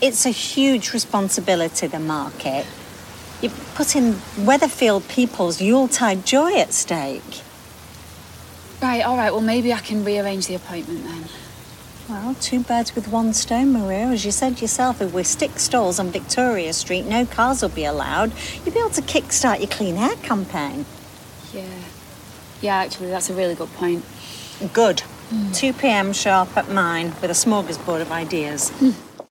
It's a huge responsibility, the market. You're putting Weatherfield people's Yuletide joy at stake. Right, all right, well, maybe I can rearrange the appointment then. Well, two birds with one stone, Maria. As you said yourself, if we stick stalls on Victoria Street, no cars will be allowed. You'll be able to kickstart your clean air campaign. Yeah. Yeah, actually, that's a really good point. Good. Hmm. 2 p.m. sharp at mine with a smorgasbord of ideas. The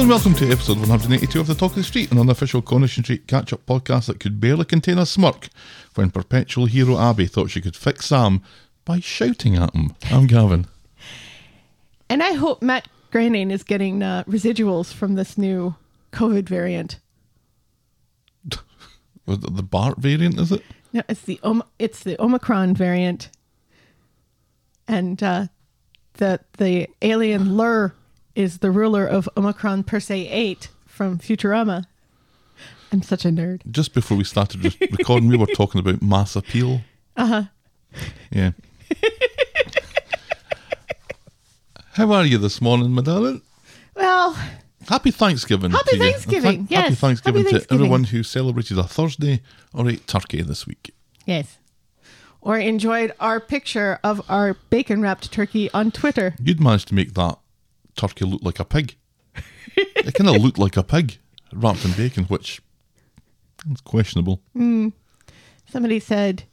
Hello and welcome to episode 182 of The Talk of the Street, an unofficial Coronation Street catch up podcast that could barely contain a smirk when perpetual hero Abby thought she could fix Sam by shouting at him. I'm Gavin. And I hope Matt Groening is getting uh, residuals from this new COVID variant. The Bart variant, is it? No, it's the Om- it's the Omicron variant, and uh, the the alien Lrrr is the ruler of Omicron Persei Eight from Futurama. I'm such a nerd. Just before we started recording, we were talking about mass appeal. Uh huh. Yeah. How are you this morning, my darling? Well, Happy Thanksgiving. Happy to you. Thanksgiving, Thank- yes. Happy Thanksgiving Happy to Thanksgiving. everyone who celebrated a Thursday or ate turkey this week. yes, or enjoyed our picture of our bacon wrapped turkey on Twitter. You'd managed to make that turkey looked like a pig. it kind of looked like a pig wrapped in bacon, which is questionable. somebody said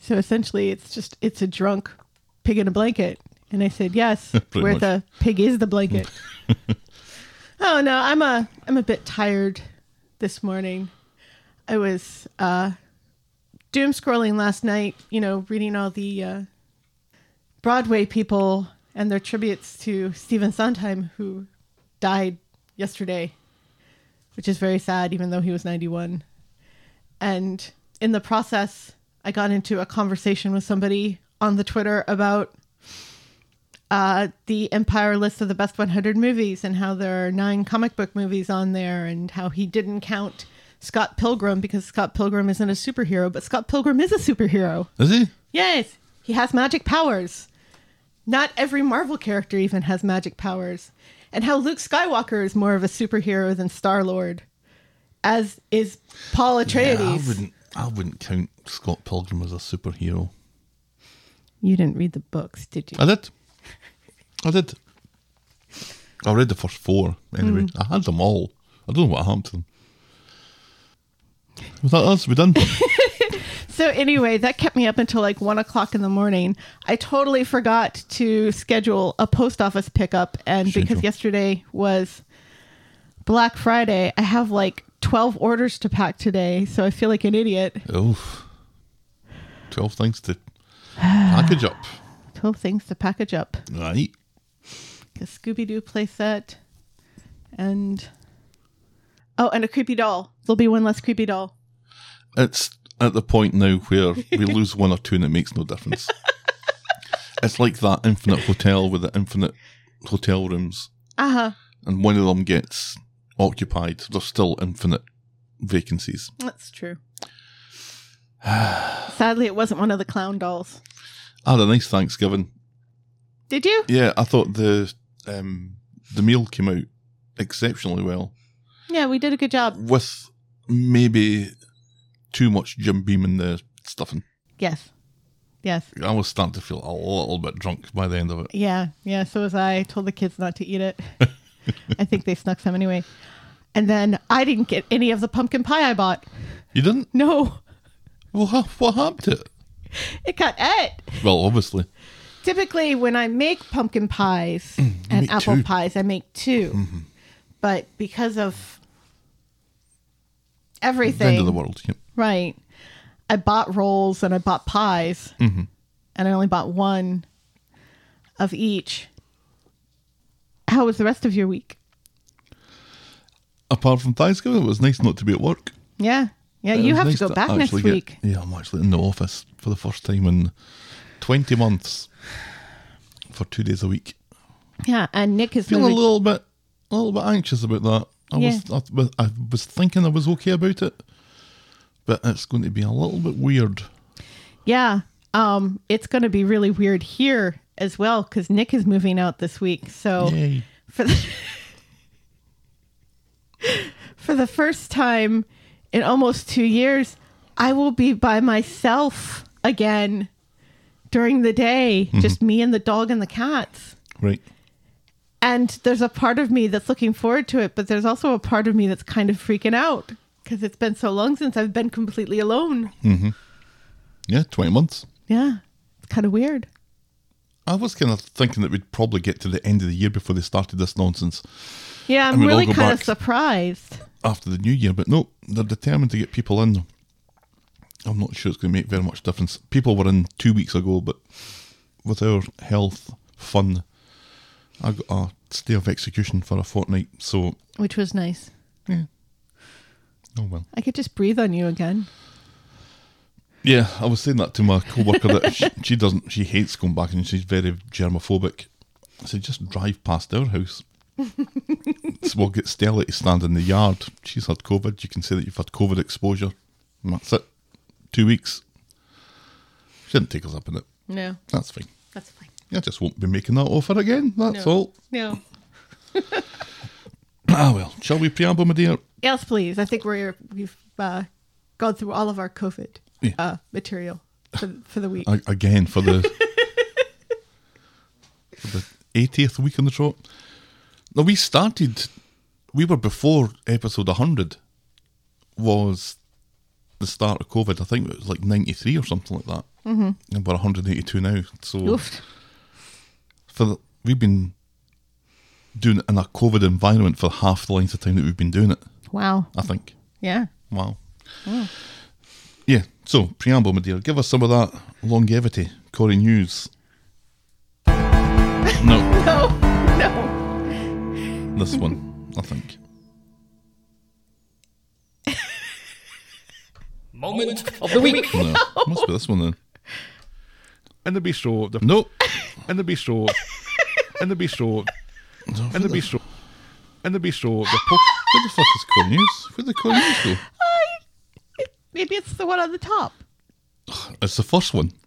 so essentially it's just it's a drunk pig in a blanket and i said yes where much. the pig is the blanket oh no i'm a i'm a bit tired this morning i was uh doom scrolling last night you know reading all the uh broadway people and their tributes to stephen sondheim who died yesterday which is very sad even though he was 91 and in the process i got into a conversation with somebody on the twitter about uh, the empire list of the best 100 movies and how there are nine comic book movies on there and how he didn't count scott pilgrim because scott pilgrim isn't a superhero but scott pilgrim is a superhero. Is he? yes. He has magic powers not every marvel character even has magic powers and how luke skywalker is more of a superhero than star lord as is paul atreides Yeah, I wouldn't. I wouldn't count Scott Pilgrim as a superhero. You didn't read the books, did you? I did. I did. I read the first four anyway. Hmm. I had them all. I don't know what happened to them. Was that us? We done? So anyway, that kept me up until like one o'clock in the morning. I totally forgot to schedule a post office pickup, and because yesterday was Black Friday, I have like twelve orders to pack today. So I feel like an idiot. Oof. Twelve things to package up. Twelve things to package up: Right. a Scooby Doo playset, and oh, and a creepy doll. There'll be one less creepy doll. It's at the point now where we lose one or two and it makes no difference. it's like that infinite hotel with the infinite hotel rooms, Uh huh. and one of them gets occupied. There's still infinite vacancies. That's true. Sadly, it wasn't one of the clown dolls. I had a nice Thanksgiving. Did you? Yeah, I thought the um, the meal came out exceptionally well, Yeah, we did a good job. with maybe too much Jim Beam in the stuffing. Yes. Yes. I was starting to feel a little bit drunk by the end of it. Yeah. Yeah. So was I. I told the kids not to eat it. I think they snuck some anyway. And then I didn't get any of the pumpkin pie I bought. You didn't? No, Well, ha- what happened to it? it got ate. Well, obviously. Typically, when I make pumpkin pies and apple two. pies, I make 2 mm-hmm. But because of The everything, end of the world. Yep. Right? I bought rolls and I bought pies, Mm-hmm. and I only bought one of each. How was the rest of your week? apart from Thanksgiving, it was nice not to be at work. Yeah. Yeah, It you have nice to go back next get- week. yeah, I'm actually in the office for the first time in 20 months for two days a week. Yeah, and Nick is Feeling a little bit, a little bit anxious about that. I was, I, was- I was thinking I was okay about it, but it's going to be a little bit weird. Yeah. Um, it's going to be really weird here as well because Nick is moving out this week. So Yay. for the for the first time in almost two years, I will be by myself again during the day, Mm-hmm. just me and the dog and the cats. Right. And there's a part of me that's looking forward to it, but there's also a part of me that's kind of freaking out because it's been so long since I've been completely alone. Mm-hmm. Yeah, 20 months. Yeah, it's kind of weird. I was kind of thinking that we'd probably get to the end of the year before they started this nonsense Yeah, I'm And we'll all really kind of surprised. after the new year, but no, they're determined to get people in. I'm not sure it's going to make very much difference. People were in two weeks ago, but with our health fun, I got a stay of execution for a fortnight. So, Which was nice. yeah. Oh well. I could just breathe on you again. Yeah, I was saying that to my co-worker that she, she doesn't, she hates going back and she's very germophobic. I said, just drive past our house. so we'll get Stella to stand in the yard. She's had COVID. You can say that you've had COVID exposure. And that's it. Two weeks. She didn't take us up on it. No, That's fine. that's fine. I just won't be making that offer again. That's No. all. No. Ah well. Shall we preamble, my dear? Yes, please. I think we're we've uh, gone through all of our COVID Yeah. uh, material for, for the week. Again for the for the 80th week on the trot. Now, we started. We were before episode 100 was the start of COVID. I think it was like 93 or something like that. Mm-hmm. And we're 182 now. So for the, we've been doing it in a COVID environment for half the length of time that we've been doing it. Wow. I think. Yeah. Wow. Yeah. So preamble, my dear. Give us some of that longevity, Corey News. No, No. No. this one. I think. Moment of the week. No, must be this one then. In the bistro. The, no. In the bistro. In the bistro. In the bistro. In the bistro. The po- Where the fuck is Corey News? Where the Corey News go? Maybe it's the one on the top. It's the first one.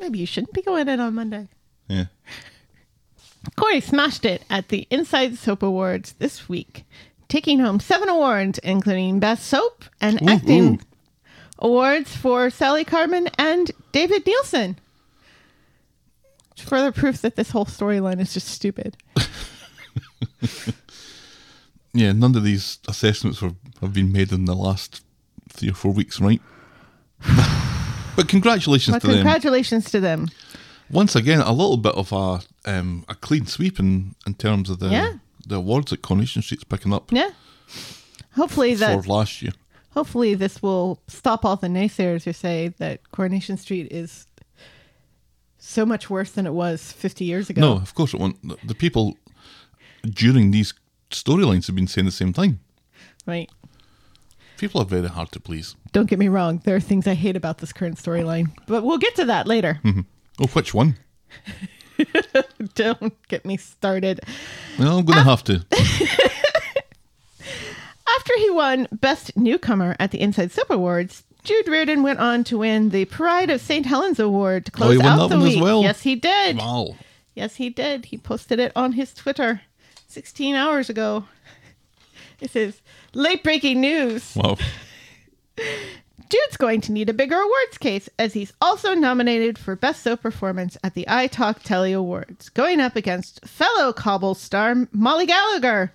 Maybe you shouldn't be going in on Monday. Yeah. Corey smashed it at the Inside Soap Awards this week, taking home seven awards, including Best Soap and Ooh, Acting ooh. awards for Sally Carman and David Neilson. Further proof that this whole storyline is just stupid. Yeah, none of these assessments were, have been made in the last three or four weeks, right? but congratulations But to them. congratulations to them. Once again, a little bit of a um, a clean sweep in, in terms of the Yeah. the awards that Coronation Street's picking up Yeah. Hopefully for that last year. Hopefully this will stop all the naysayers who say that Coronation Street is so much worse than it was 50 years ago. No, of course it won't. The, people during these storylines have been saying the same thing. Right. People are very hard to please. Don't get me wrong, there are things I hate about this current storyline, but we'll get to that later. Mm-hmm. Oh, which one? Don't get me started. Well, I'm going to ah. have to. After he won Best Newcomer at the Inside Soap Awards, Jude Riordan went on to win the Pride of St. Helens Award to close Oh, he won out the week. well? Yes, he did. Wow. Yes, he did. He posted it on his Twitter 16 hours ago. This is late breaking news. Wow. Jude's going to need a bigger awards case as he's also nominated for Best Soap Performance at the iTalk Talk Telly Awards, going up against fellow Cobble star Molly Gallagher.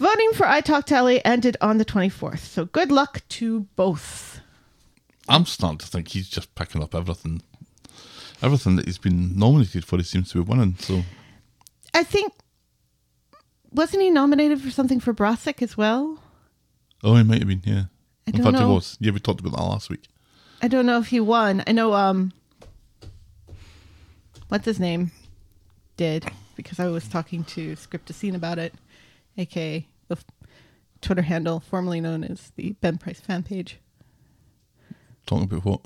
Voting for I Talk ended on the 24th, so good luck to both. I'm starting to think he's just picking up everything. Everything that he's been nominated for, he seems to be winning. So, I think, wasn't he nominated for something for Brassic as well? oh, he might have been, yeah. I In fact, know. he was. Yeah, we talked about that last week. I don't know if he won. I know, um, what's his name? did because I was talking to Scriptocene about it, aka Twitter handle formerly known as the Ben Price fan page. Talking about what?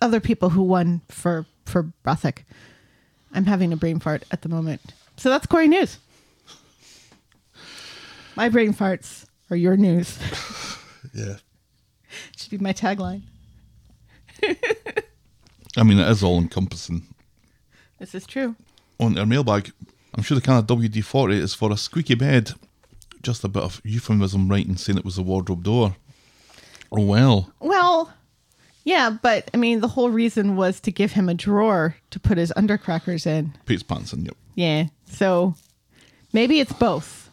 Other people who won for for Brassic. I'm having a brain fart at the moment. So that's Corey News. My brain farts are your news. Yeah. Should be my tagline. I mean, it is all encompassing. This is true. On our mailbag, I'm sure the kind of WD 40 is for a squeaky bed. Just a bit of euphemism writing saying it was a wardrobe door. Oh, well. Well, yeah, but I mean, the whole reason was to give him a drawer to put his undercrackers in. Pete's pants in, yep. Yeah, so maybe it's both.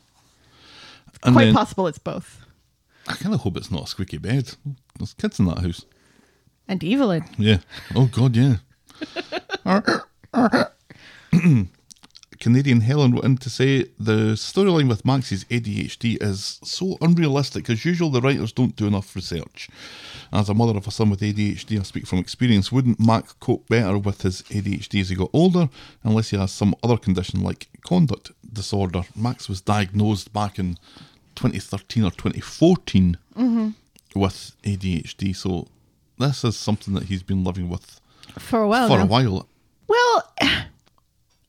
And Quite then, possible it's both. I kind of hope it's not a squeaky bed. There's kids in that house. And Evelyn. Yeah. Oh, God, yeah. Canadian Helen went in to say the storyline with Max's ADHD is so unrealistic. As usual, the writers don't do enough research. As a mother of a son with ADHD, I speak from experience. Wouldn't Max cope better with his ADHD as he got older, unless he has some other condition like conduct disorder? Max was diagnosed back in 2013 or 2014 mm-hmm. with ADHD, so this is something that he's been living with For a while for now. a while. Well,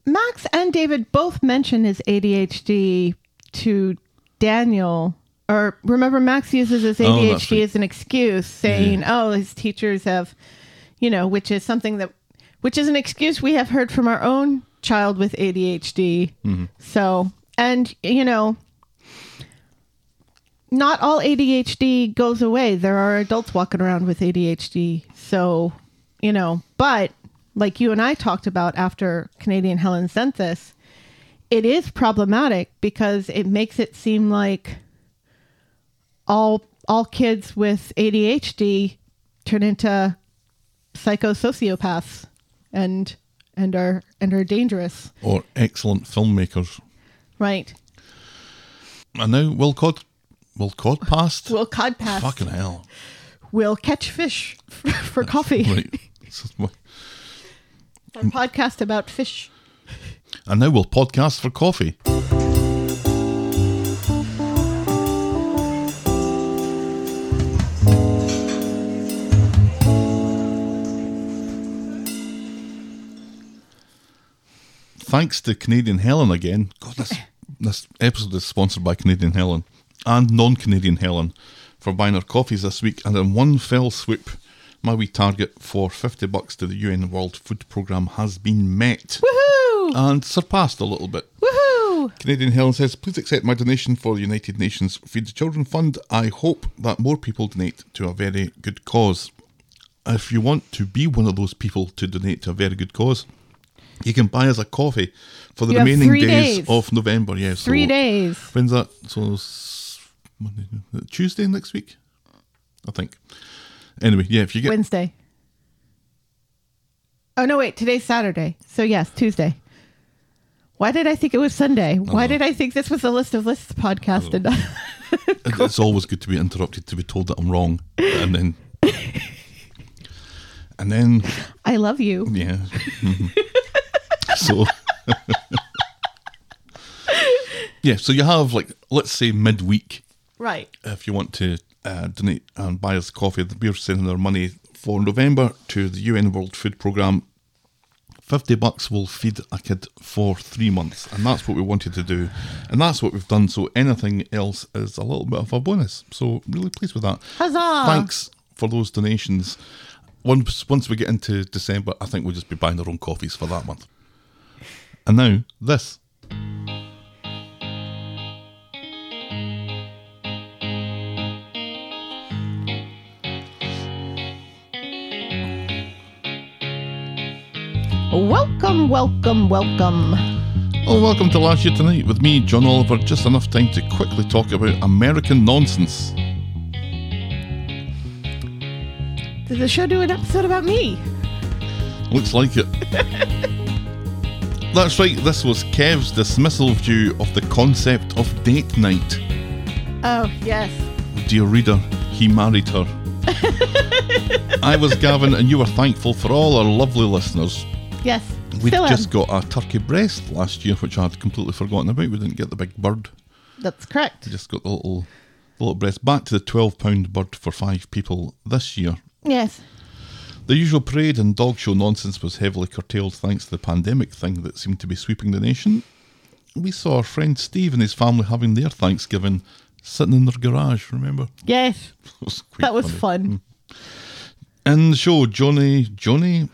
Max and David both mention his ADHD to Daniel. Or remember, Max uses his Oh, ADHD right. as an excuse, saying, "Oh, his teachers have, you know," which is something that, which is an excuse we have heard from our own child with ADHD. Mm-hmm. So, and you know, not all ADHD goes away. There are adults walking around with ADHD. So, you know, but like you and I talked about after Canadian Helen sent this, it is problematic because it makes it seem like all all kids with ADHD turn into psychosociopaths and and are and are dangerous. Or excellent filmmakers. Right. And now Will Cod Will Cod passed? Will cod pass. Fucking hell. Will catch fish for coffee. Right. Our podcast about fish. and now we'll podcast for coffee. Thanks to Canadian Helen again. God, this this episode is sponsored by Canadian Helen and non-Canadian Helen for buying our coffees this week, and in one fell swoop, my wee target for fifty bucks to the UN World Food Programme has been met Woohoo! and surpassed a little bit. Woohoo! Canadian Helen says, please accept my donation for the United Nations Feed the Children Fund. I hope that more people donate to a very good cause. If you want to be one of those people to donate to a very good cause, you can buy us a coffee for the You remaining days, days. of November. Yeah, so Three days. When's that? So Monday, Tuesday next week, I think. Anyway, yeah, if you get Wednesday. Oh no, wait, today's Saturday. So yes, Tuesday. Why did I think it was Sunday? Why did I think this was a list of lists podcast and not- it's always good to be interrupted to be told that I'm wrong, and then and then I love you. Yeah. Mhm. so Yeah, so you have like let's say midweek Right. if you want to uh, donate and buy us coffee. We're sending our money for November to the UN World Food Programme. Fifty bucks will feed a kid for three months, and that's what we wanted to do, and that's what we've done. So anything else is a little bit of a bonus. So really pleased with that. Huzzah! Thanks for those donations. Once once we get into December, I think we'll just be buying our own coffees for that month. And now this. Welcome, welcome, welcome. Well, welcome to Last Year Tonight with me, John Oliver. Just enough time to quickly talk about American nonsense. Did the show do an episode about me? Looks like it. That's right, this was Kev's dismissal view of the concept of date night. Oh, yes. Dear reader, he married her. I was Gavin, and you were thankful for all our lovely listeners. Yes. We'd Fill in. just got a turkey breast last year, which I'd completely forgotten about. We didn't get the big bird. That's correct. We just got the little, the little breast. Back to the twelve pound bird for five people this year. Yes. The usual parade and dog show nonsense was heavily curtailed thanks to the pandemic thing that seemed to be sweeping the nation. We saw our friend Steve and his family having their Thanksgiving sitting in their garage, remember? Yes. That was, That was fun. Hmm. In the show, Johnny, Johnny,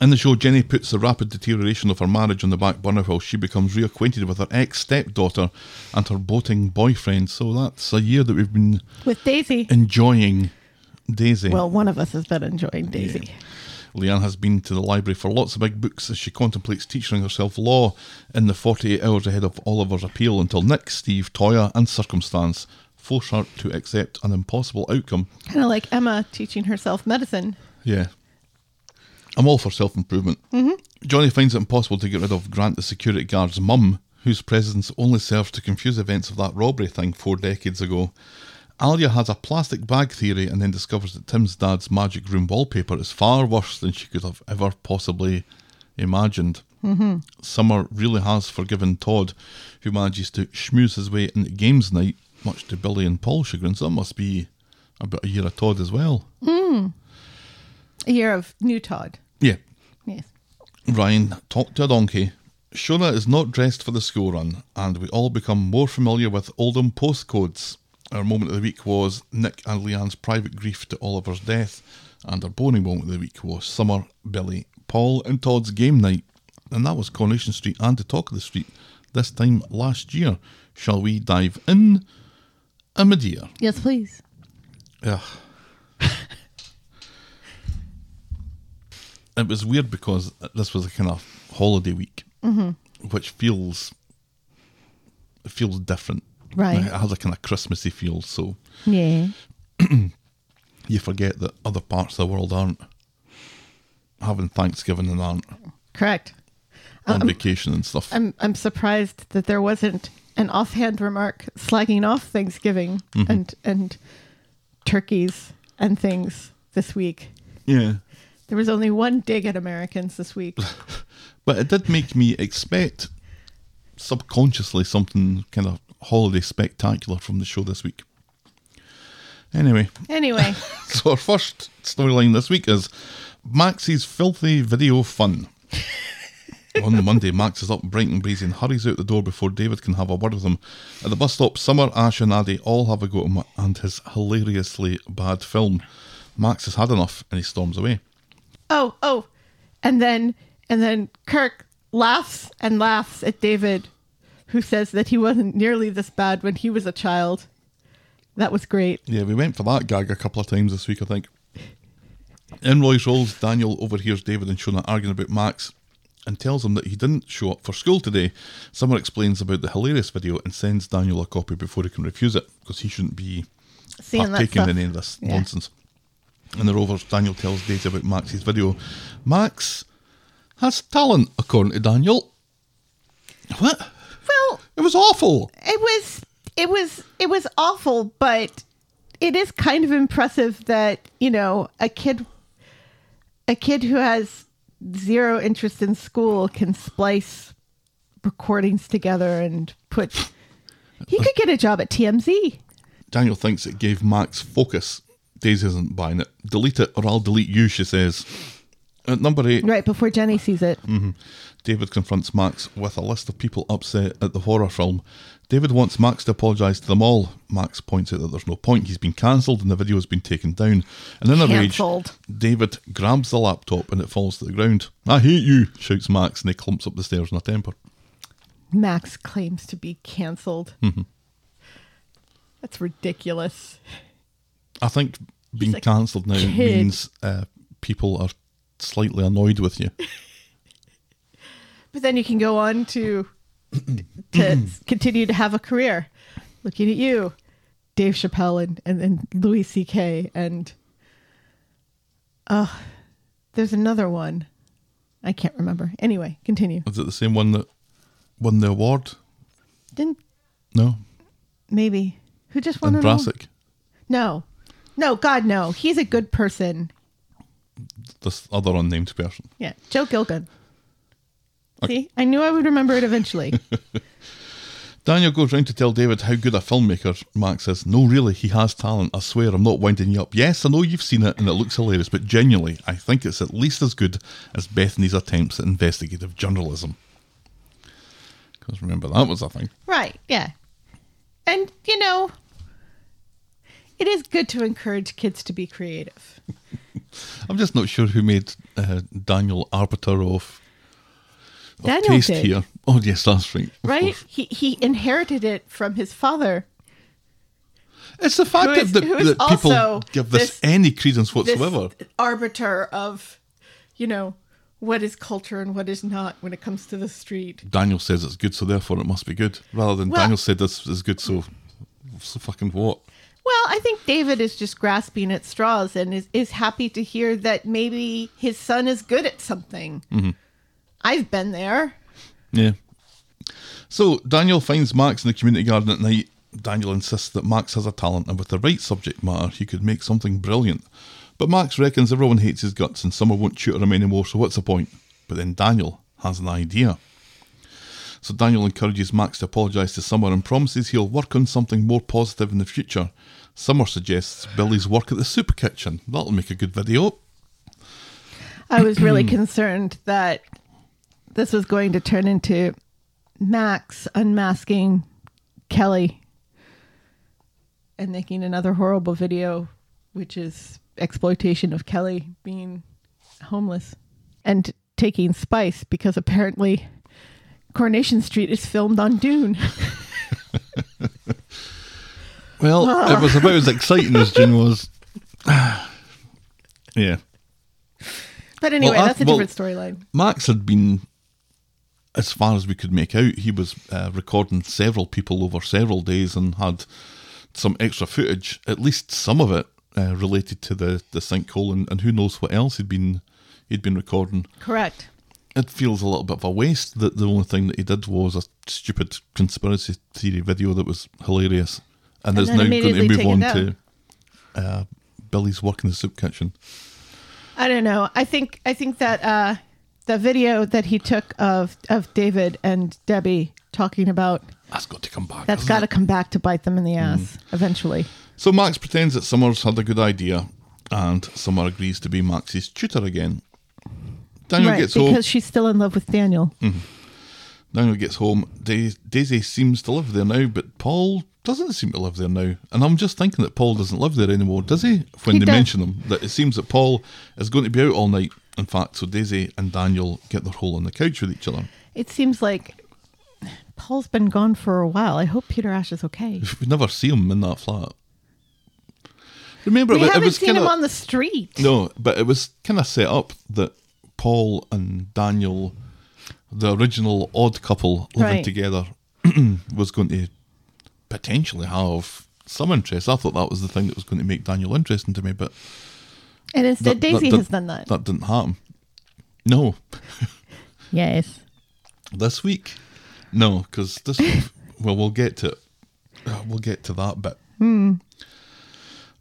in the show, Jenny puts the rapid deterioration of her marriage on the back burner while she becomes reacquainted with her ex stepdaughter and her boating boyfriend. So that's a year that we've been With Daisy. enjoying Daisy. Well, one of us has been enjoying Daisy. Leanne has been to the library for lots of big books as she contemplates teaching herself law in the 48 hours ahead of Oliver's appeal until Nick, Steve, Toyah, and Circumstance force her to accept an impossible outcome. Kind of like Emma teaching herself medicine. Yeah. I'm all for self improvement. Mm-hmm. Johnny finds it impossible to get rid of Grant the security guard's mum, whose presence only serves to confuse events of that robbery thing four decades ago. Alya has a plastic bag theory and then discovers that Tim's dad's magic room wallpaper is far worse than she could have ever possibly imagined. Mm-hmm. Summer really has forgiven Todd, who manages to schmooze his way into games night, much to Billy and Paul's chagrin. So that must be about a year of Todd as well. A year of new Todd. Yeah. Yes. Ryan talked to a donkey. Shona is not dressed for the school run, and we all become more familiar with Oldham postcodes. Our moment of the week was Nick and Leanne's private grief to Oliver's death, and our boning moment of the week was Summer, Billy, Paul, and Todd's game night. And that was Coronation Street and the Talk of the Street this time last year. Shall we dive in? A dear. Yes, please. Yeah. It was weird because this was a kind of holiday week, which feels feels different. Right. It has a kind of Christmassy feel, so Yeah. you forget that other parts of the world aren't having Thanksgiving and aren't Correct. on vacation and stuff. I'm I'm surprised that there wasn't an offhand remark slagging off Thanksgiving Mm-hmm. and and turkeys and things this week. yeah. There was only one dig at Americans this week. But it did make me expect subconsciously something kind of holiday spectacular from the show this week. Anyway, Anyway, so our first storyline this week is Max's filthy video fun. On the Monday, Max is up bright and breezy and hurries out the door before David can have a word with him. At the bus stop, Summer, Ash, and Aadi all have a go at him and his hilariously bad film. Max has had enough and he storms away. Oh oh, and then and then Kirk laughs and laughs at David, who says that he wasn't nearly this bad when he was a child. That was great. Yeah, we went for that gag a couple of times this week, I think. In Roy's Rolls, Daniel overhears David and Shona arguing about Max and tells him that he didn't show up for school today. Summer explains about the hilarious video and sends Daniel a copy before he can refuse it because he shouldn't be Seeing partaking in any of this Yeah. nonsense. In the Rovers, Daniel tells Daisy about Max's video. Max has talent, according to Daniel. What? Well, It was awful. it was it was it was awful but it is kind of impressive that you know a kid a kid who has zero interest in school can splice recordings together and put he could get a job at TMZ Daniel thinks it gave Max focus. Daisy isn't buying it. Delete it or I'll delete you, she says. At number eight, right before Jenny sees it mm-hmm. David confronts Max with a list of people upset at the horror film. David wants Max to apologise to them all. Max points out that there's no point. He's been cancelled and the video has been taken down. And in a rage, David grabs the laptop and it falls to the ground. I hate you, shouts Max, and he clumps up the stairs in a temper. Max claims to be canceled mm-hmm. that's ridiculous I think being cancelled now kid. means uh, people are slightly annoyed with you. But then you can go on to to continue to have a career. Looking at you, Dave Chappelle and and, and Louis C.K. and uh there's another one. I can't remember. Anyway, continue. Is it the same one that won the award? Didn't No. maybe who just won And an? Brassic. No, no, God, no. He's a good person. This other unnamed person. Yeah, Joe Gilgun. See, I knew I would remember it eventually. Daniel goes round to tell David how good a filmmaker Max is. No, really, he has talent. I swear, I'm not winding you up. Yes, I know you've seen it and it looks hilarious, but genuinely, I think it's at least as good as Bethany's attempts at investigative journalism. Because remember, that was a thing. right, yeah. And, you know, it is good to encourage kids to be creative. I'm just not sure who made uh, Daniel arbiter of, of Daniel taste did. here. Oh, yes, that's right. Right? He he inherited it from his father. It's the fact that, is- that, is that people give this, this- any credence whatsoever. arbiter of, you know, what is culture and what is not when it comes to the street. Daniel says it's good, so therefore it must be good. Rather than Well- Daniel said this is good, so, so fucking what? Well, I think David is just grasping at straws and is, is happy to hear that maybe his son is good at something. Mm-hmm. I've been there. Yeah. So Daniel finds Max in the community garden at night. Daniel insists that Max has a talent and with the right subject matter he could make something brilliant. But Max reckons everyone hates his guts and summer won't tutor him anymore, so what's the point? But then Daniel has an idea. So Daniel encourages Max to apologise to Summer and promises he'll work on something more positive in the future. Summer suggests Billy's work at the soup kitchen. That'll make a good video. I was really concerned that this was going to turn into Max unmasking Kelly and making another horrible video, which is exploitation of Kelly being homeless and taking spice because apparently Coronation Street is filmed on Dune. Well, it was about as exciting as June was. yeah. But anyway, Well, I- that's a well- different storyline. Max had been, as far as we could make out, he was uh, recording several people over several days and had some extra footage, at least some of it uh, related to the, the sinkhole, and, and who knows what else he'd been he'd been recording. Correct. It feels a little bit of a waste that the only thing that he did was a stupid conspiracy theory video that was hilarious, and, then now going to move on to uh, Billy's work in the soup kitchen. I don't know. I think I think that uh, the video that he took of of David and Debbie talking about That's got to come back. that's got to come back to bite them in the ass eventually. So Max pretends that Summers had a good idea, and Summer agrees to be Max's tutor again. Daniel right, gets because home. Mm. she's still in love with Daniel. Daniel gets home. Da- Daisy seems to live there now, but Paul doesn't seem to live there now. And I'm just thinking that Paul doesn't live there anymore, does he? When He they does. mention him, that it seems that Paul is going to be out all night. In fact, so Daisy and Daniel get their hole on the couch with each other. It seems like Paul's been gone for a while. I hope Peter Ash is okay. We never see him in that flat. Remember, We it, it haven't was seen kind him on the street. No, but it was kind of set up that Paul and Daniel, the original odd couple living Right. together, was going to potentially have some interest. I thought that was the thing that was going to make Daniel interesting to me, but And instead, that- that Daisy did- has done that. That didn't happen. No, Yes. this week, no, because this. well, we'll get to. We'll get to that bit. Hmm.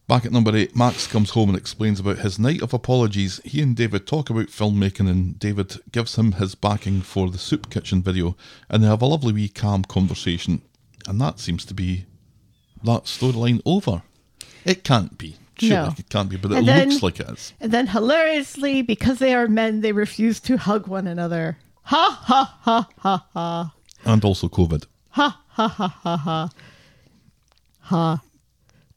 Back at number eight, Max comes home and explains about his night of apologies. He and David talk about filmmaking, and David gives him his backing for the soup kitchen video, and they have a lovely wee calm conversation. And that seems to be that storyline over. It can't be. Surely No. it can't be, but it And then- looks like it is. And then hilariously, because they are men, they refuse to hug one another. Ha ha ha ha ha. And also COVID. Ha ha ha ha ha. Ha.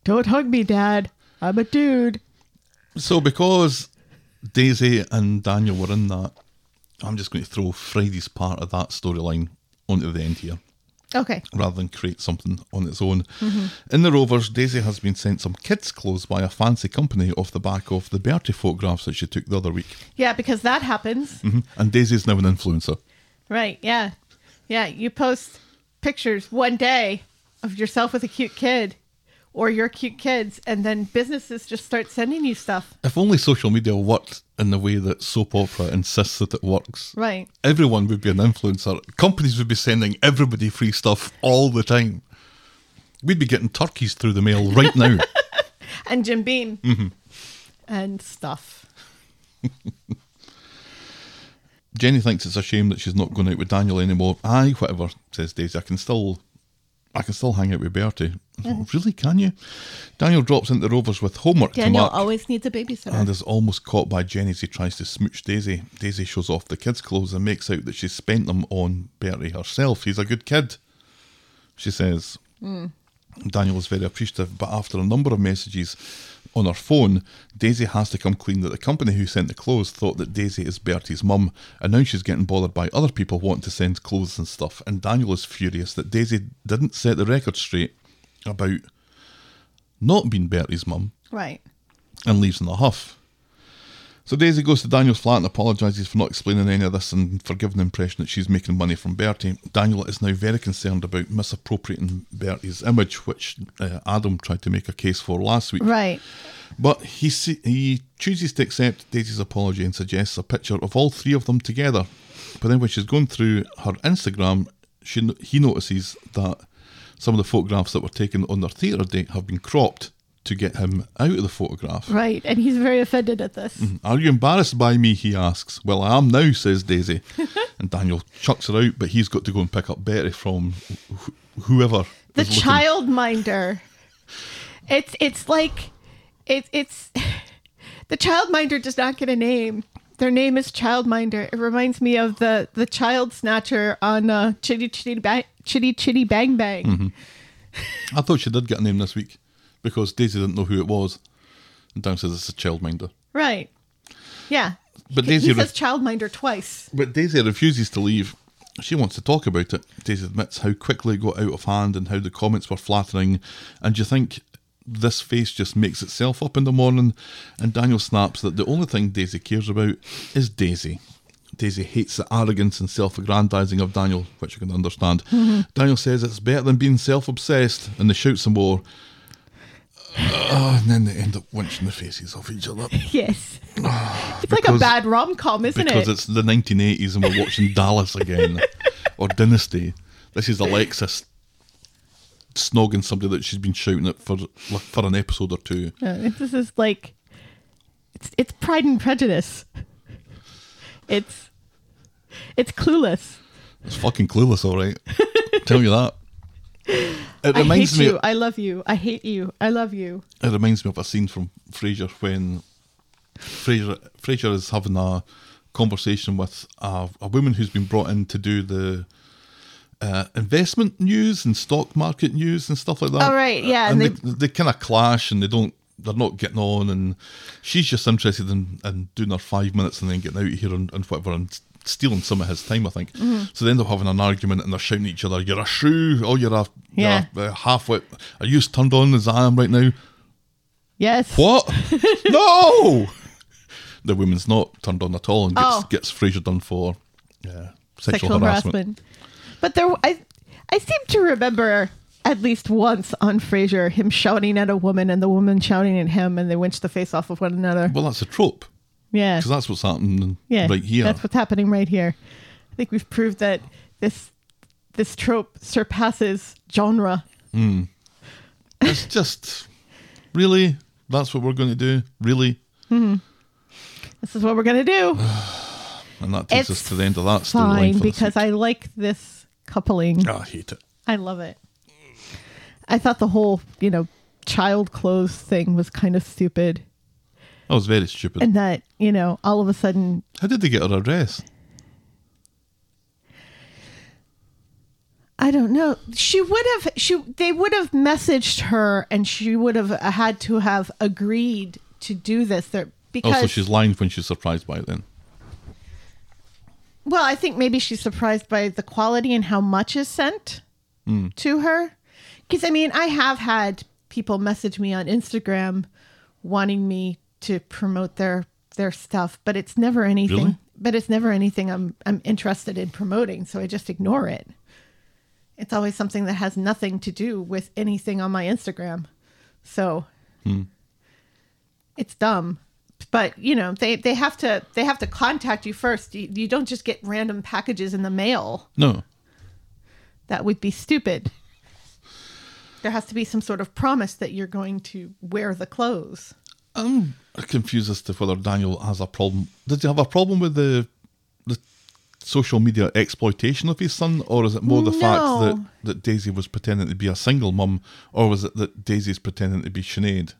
Don't hug me, Dad. I'm a dude. So because Daisy and Daniel were in that, I'm just going to throw Friday's part of that storyline onto the end here. Okay. rather than create something on its own. In the Rovers, Daisy has been sent some kids' clothes by a fancy company off the back of the Bertie photographs that she took the other week. Yeah, because that happens. Mhm. And Daisy's now an influencer. Right. Yeah. Yeah. You post pictures one day of yourself with a cute kid or your cute kids, and then businesses just start sending you stuff. If only social media worked in the way that soap opera insists that it works. Right. Everyone would be an influencer. Companies would be sending everybody free stuff all the time. We'd be getting turkeys through the mail right now. And Jim Beam mm-hmm. and stuff. Jenny thinks it's a shame that she's not going out with Daniel anymore. Aye, whatever, says Daisy. I can still I can still hang out with Bertie. Mm-hmm. Really, can you? Daniel drops into Rovers with homework Daniel always needs a babysitter. and is almost caught by Jenny as he tries to smooch Daisy. Daisy shows off the kids' clothes and makes out that she's spent them on Bertie herself. He's a good kid, she says. Hmm. Daniel is very appreciative, but after a number of messages on her phone, Daisy has to come clean that the company who sent the clothes thought that Daisy is Bertie's mum, and now she's getting bothered by other people wanting to send clothes and stuff. And Daniel is furious that Daisy didn't set the record straight about not being Bertie's mum right. and leaves in a huff. So Daisy goes to Daniel's flat and apologises for not explaining any of this and for giving the impression that she's making money from Bertie. Daniel is now very concerned about misappropriating Bertie's image, which uh, Adam tried to make a case for last week. Right. But he he chooses to accept Daisy's apology and suggests a picture of all three of them together. But then when she's going through her Instagram, she he notices that some of the photographs that were taken on their theatre date have been cropped to get him out of the photograph. Right. And he's very offended at this. Are you embarrassed by me? He asks. Well, I am now, says Daisy. and Daniel chucks her out, but he's got to go and pick up Betty from wh- whoever. The childminder. It's it's like it's it's the childminder does not get a name. Their name is childminder. It reminds me of the the child snatcher on uh, Chitty Chitty Bang Chitty Chitty Bang Bang. Mm-hmm. I thought she did get a name this week because Daisy didn't know who it was. And Dan says it's a childminder. Right. Yeah. But Daisy he re- says childminder twice. But Daisy refuses to leave. She wants to talk about it. Daisy admits how quickly it got out of hand and how the comments were flattering. And you think this face just makes itself up in the morning? And Daniel snaps that the only thing Daisy cares about is Daisy. Daisy hates the arrogance and self aggrandizing of Daniel, which you can understand. Mm-hmm. Daniel says it's better than being self obsessed, and they shout some more. Uh, and then they end up winching the faces off each other. Yes. it's like a bad rom com, isn't because it? Because it's the 1980s and we're watching Dallas again or Dynasty. This is Alexis snogging somebody that she's been shouting at for for an episode or two. This is like it's it's Pride and Prejudice. It's it's clueless. It's fucking clueless, all right. Tell you that. It I reminds hate me. you. I love you. I hate you. I love you. It reminds me of a scene from Frasier when Frasier Frasier is having a conversation with a, a woman who's been brought in to do the uh, investment news and stock market news and stuff like that. Oh, right, yeah, and and they, they kind of clash and they don't. They're not getting on, and she's just interested in, in doing her five minutes and then getting out of here and, and whatever, and stealing some of his time, I think. Mm-hmm. So they end up having an argument and they're shouting at each other, "You're a shrew! Oh, you're a, Yeah. you're a, uh, half-wit. Are you as turned on as I am right now?" Yes. What? no! The woman's not turned on at all and gets, Oh. gets Frasier done for uh, sexual, Sexual harassment. harassment. But there, I, I seem to remember at least once on Frasier him shouting at a woman and the woman shouting at him, and they winch the face off of one another. Well, that's a trope Yeah. because that's what's happening Yeah, right here. That's what's happening right here. I think we've proved that this this trope surpasses genre. It's just really that's what we're going to do. Really, This is what we're gonna do. and that takes It's us to the end of that storyline. Fine, because. I like this coupling. Ah, I hate it. I love it. I thought the whole, you know, child clothes thing was kind of stupid, That was very stupid. and that you know, all of a sudden, How did they get her address? I don't know. She would have. She they would have messaged her, and she would have had to have agreed to do this. There oh, because Also, she's lying when she's surprised by it. Then Well, I think maybe she's surprised by the quality and how much is sent hmm. to her. Because I mean, I have had people message me on Instagram wanting me to promote their their stuff, but it's never anything. Really? But it's never anything I'm I'm interested in promoting, so I just ignore it. It's always something that has nothing to do with anything on my Instagram. So hmm. it's dumb but you know they they have to they have to contact you first you, you don't just get random packages in the mail no, that would be stupid there has to be some sort of promise that you're going to wear the clothes I'm confused as to whether Daniel has a problem. Did he have a problem with the the social media exploitation of his son, or is it more the fact that, that Daisy was pretending to be a single mum, or was it that Daisy's pretending to be Sinead?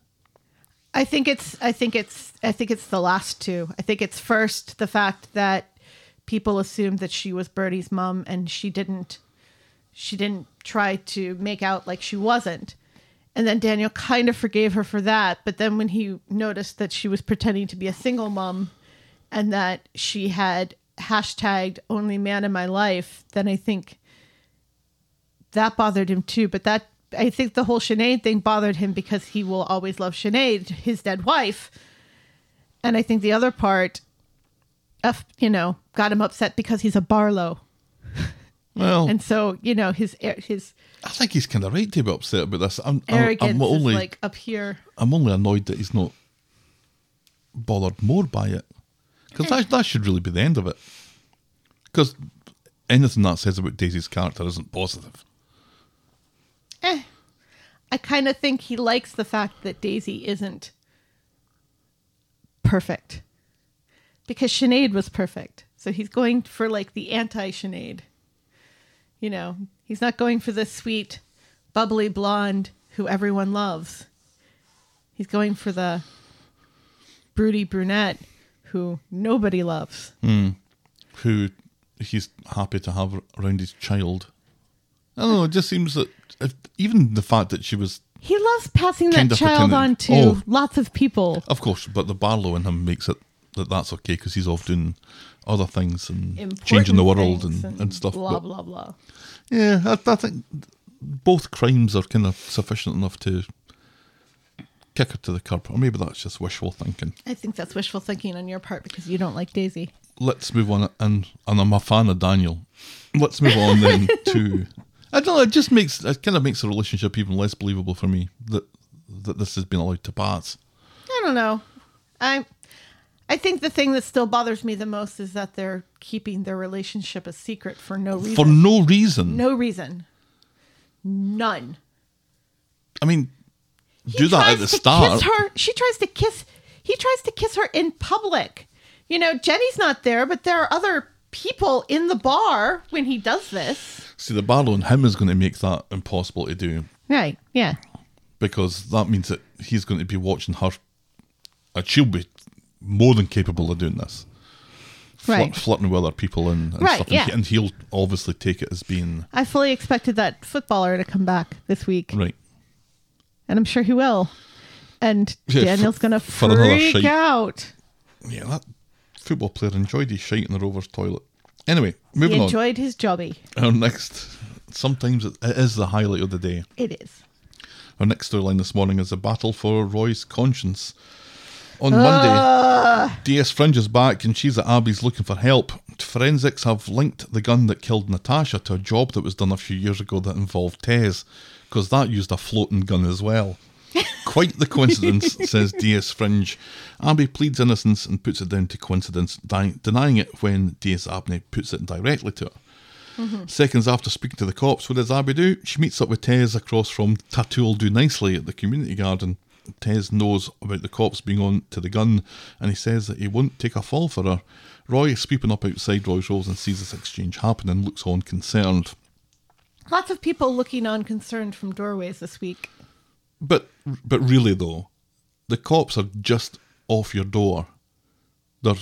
I think it's I think it's I think it's the last two. I think it's first the fact that people assumed that she was Bertie's mum and she didn't she didn't try to make out like she wasn't. And then Daniel kind of forgave her for that, but then when he noticed that she was pretending to be a single mom and that she had hashtagged only man in my life, then I think that bothered him too. But that I think the whole Sinead thing bothered him because he will always love Sinead, his dead wife. And I think the other part, of, you know, got him upset because he's a Barlow, Well, and so you know his his I think he's kind of right to be upset about this. I'm, I'm, arrogance I'm only is like up here. I'm only annoyed that he's not bothered more by it. Because that, that should really be the end of it. Because anything that says about Daisy's character isn't positive. Eh. I kind of think he likes the fact that Daisy isn't perfect because Sinead was perfect. So he's going for like the anti Sinead. You know, he's not going for the sweet, bubbly blonde who everyone loves. He's going for the broody brunette who nobody loves. Hmm. Who he's happy to have around his child. I don't know, it just seems that if, even the fact that she was, He loves passing that child on to Oh. lots of people. of course, but the Barlow in him makes it that that's okay because he's off doing other things and important changing the world and, and stuff. Blah but- blah blah. Yeah, I, I think both crimes are kind of sufficient enough to kick her to the curb, or maybe that's just wishful thinking. I think that's wishful thinking on your part because you don't like Daisy. Let's move on, and and I'm a fan of Daniel. Let's move on then to. I don't know. It just makes it kind of makes the relationship even less believable for me that that this has been allowed to pass. I don't know. I I think the thing that still bothers me the most is that they're keeping their relationship a secret for no reason. For no reason. no reason. None. I mean, He do that at the start. Kiss her. She tries to kiss. He tries to kiss her in public. You know, Jenny's not there, but there are other people in the bar when he does this. See, the Barlow and him is going to make that impossible to do. Right. Yeah. because that means that he's going to be watching her. And she'll be more than capable of doing this. Right. flirting with other people and, and Right, stuff. yeah. And, he- and he'll obviously take it as being I fully expected that footballer to come back this week, right. and I'm sure he will. And Yeah, Daniel's for- gonna freak out. Yeah, that football player enjoyed his shite in the Rovers toilet. Anyway, He moving on. enjoyed his jobby. Our next, sometimes it is the highlight of the day. It is. Our next storyline this morning is a battle for Roy's conscience. On Ah. Monday, DS Fringe is back and she's at Abby's looking for help. Forensics have linked the gun that killed Natasha to a job that was done a few years ago that involved Tez, because that used a floating gun as well. Quite the coincidence, says DS Fringe. Abby pleads innocence and puts it down to coincidence, di- denying it when DS Abney puts it directly to her. Seconds after speaking to the cops, what does Abby do? She meets up with Tez across from Tattoo'll Do Nicely at the community garden. Tez knows about the cops being on to the gun and he says that he won't take a fall for her. Roy is sweeping up outside Roy's Rolls and sees this exchange happen and looks on concerned. Lots of people looking on concerned from doorways this week. But but really though, the cops are just off your door. Their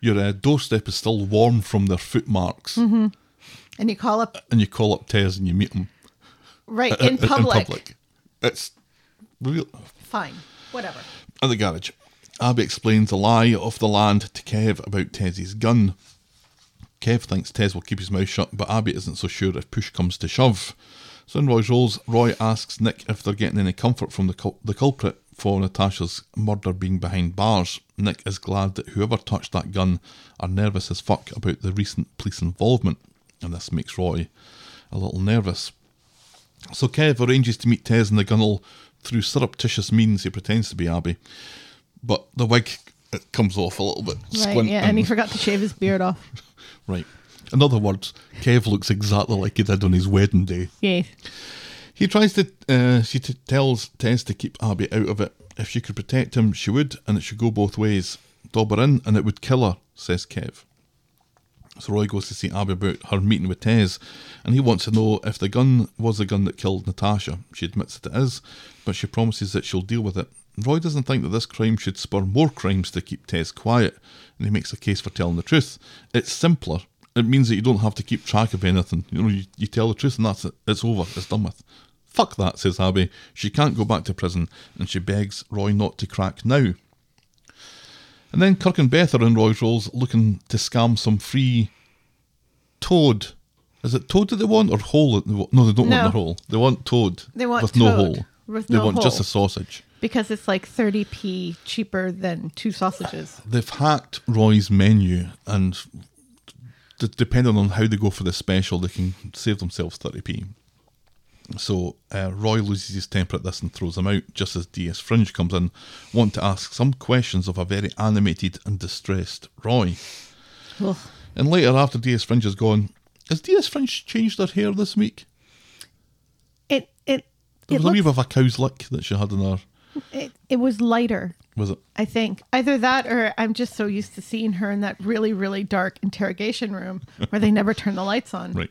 your uh, doorstep is still warm from their footmarks, mm-hmm. And you call up and you call up Tez and you meet him right uh, uh, in public. in public. It's real Fine. Whatever. at the garage. Abby explains the lie of the land to Kev about Tez's gun. Kev thinks Tez will keep his mouth shut, but Abby isn't so sure if push comes to shove. So in Roy's rolls, Roy asks Nick if they're getting any comfort from the, cul- the culprit for Natasha's murder being behind bars. Nick is glad that whoever touched that gun are nervous as fuck about the recent police involvement, and this makes Roy a little nervous. So Kev arranges to meet Tez in the ginnel through surreptitious means he pretends to be Abby. But the wig it comes off a little bit. Right. Yeah. And he forgot to shave his beard off. Right. In other words, Kev looks exactly like he did on his wedding day. Yeah. He tries to, uh, she t- tells Tez to keep Abby out of it. If she could protect him, she would, and it should go both ways. Dob her in, and it would kill her, says Kev. So Roy goes to see Abby about her meeting with Tez, and he wants to know if the gun was the gun that killed Natasha. She admits that it is, but she promises that she'll deal with it. Roy doesn't think that this crime should spur more crimes to keep Tez quiet, and he makes a case for telling the truth. It's simpler. It means that you don't have to keep track of anything. You know, you, you tell the truth and that's it. It's over. It's done with. Fuck that, says Abby. She can't go back to prison, and she begs Roy not to crack now. And then Kirk and Beth are in Roy's rolls looking to scam some free toad. Is it toad that they want or hole? That they want? No, they don't No. want the hole. They want toad They want with no hole. With they no want just a sausage. because it's like 30p cheaper than two sausages. They've hacked Roy's menu, and d- depending on how they go for the special, they can save themselves 30p. So uh, Roy loses his temper at this and throws him out just as DS Fringe comes in, wanting to ask some questions of a very animated and distressed Roy. Ugh. And later, after DS Fringe is gone, has DS Fringe changed her hair this week? It it There it, was a wee bit of a cow's lick that she had in her. it it was lighter. Was it? I think either that or I'm just so used to seeing her in that really really dark interrogation room where they never turn the lights on. Right.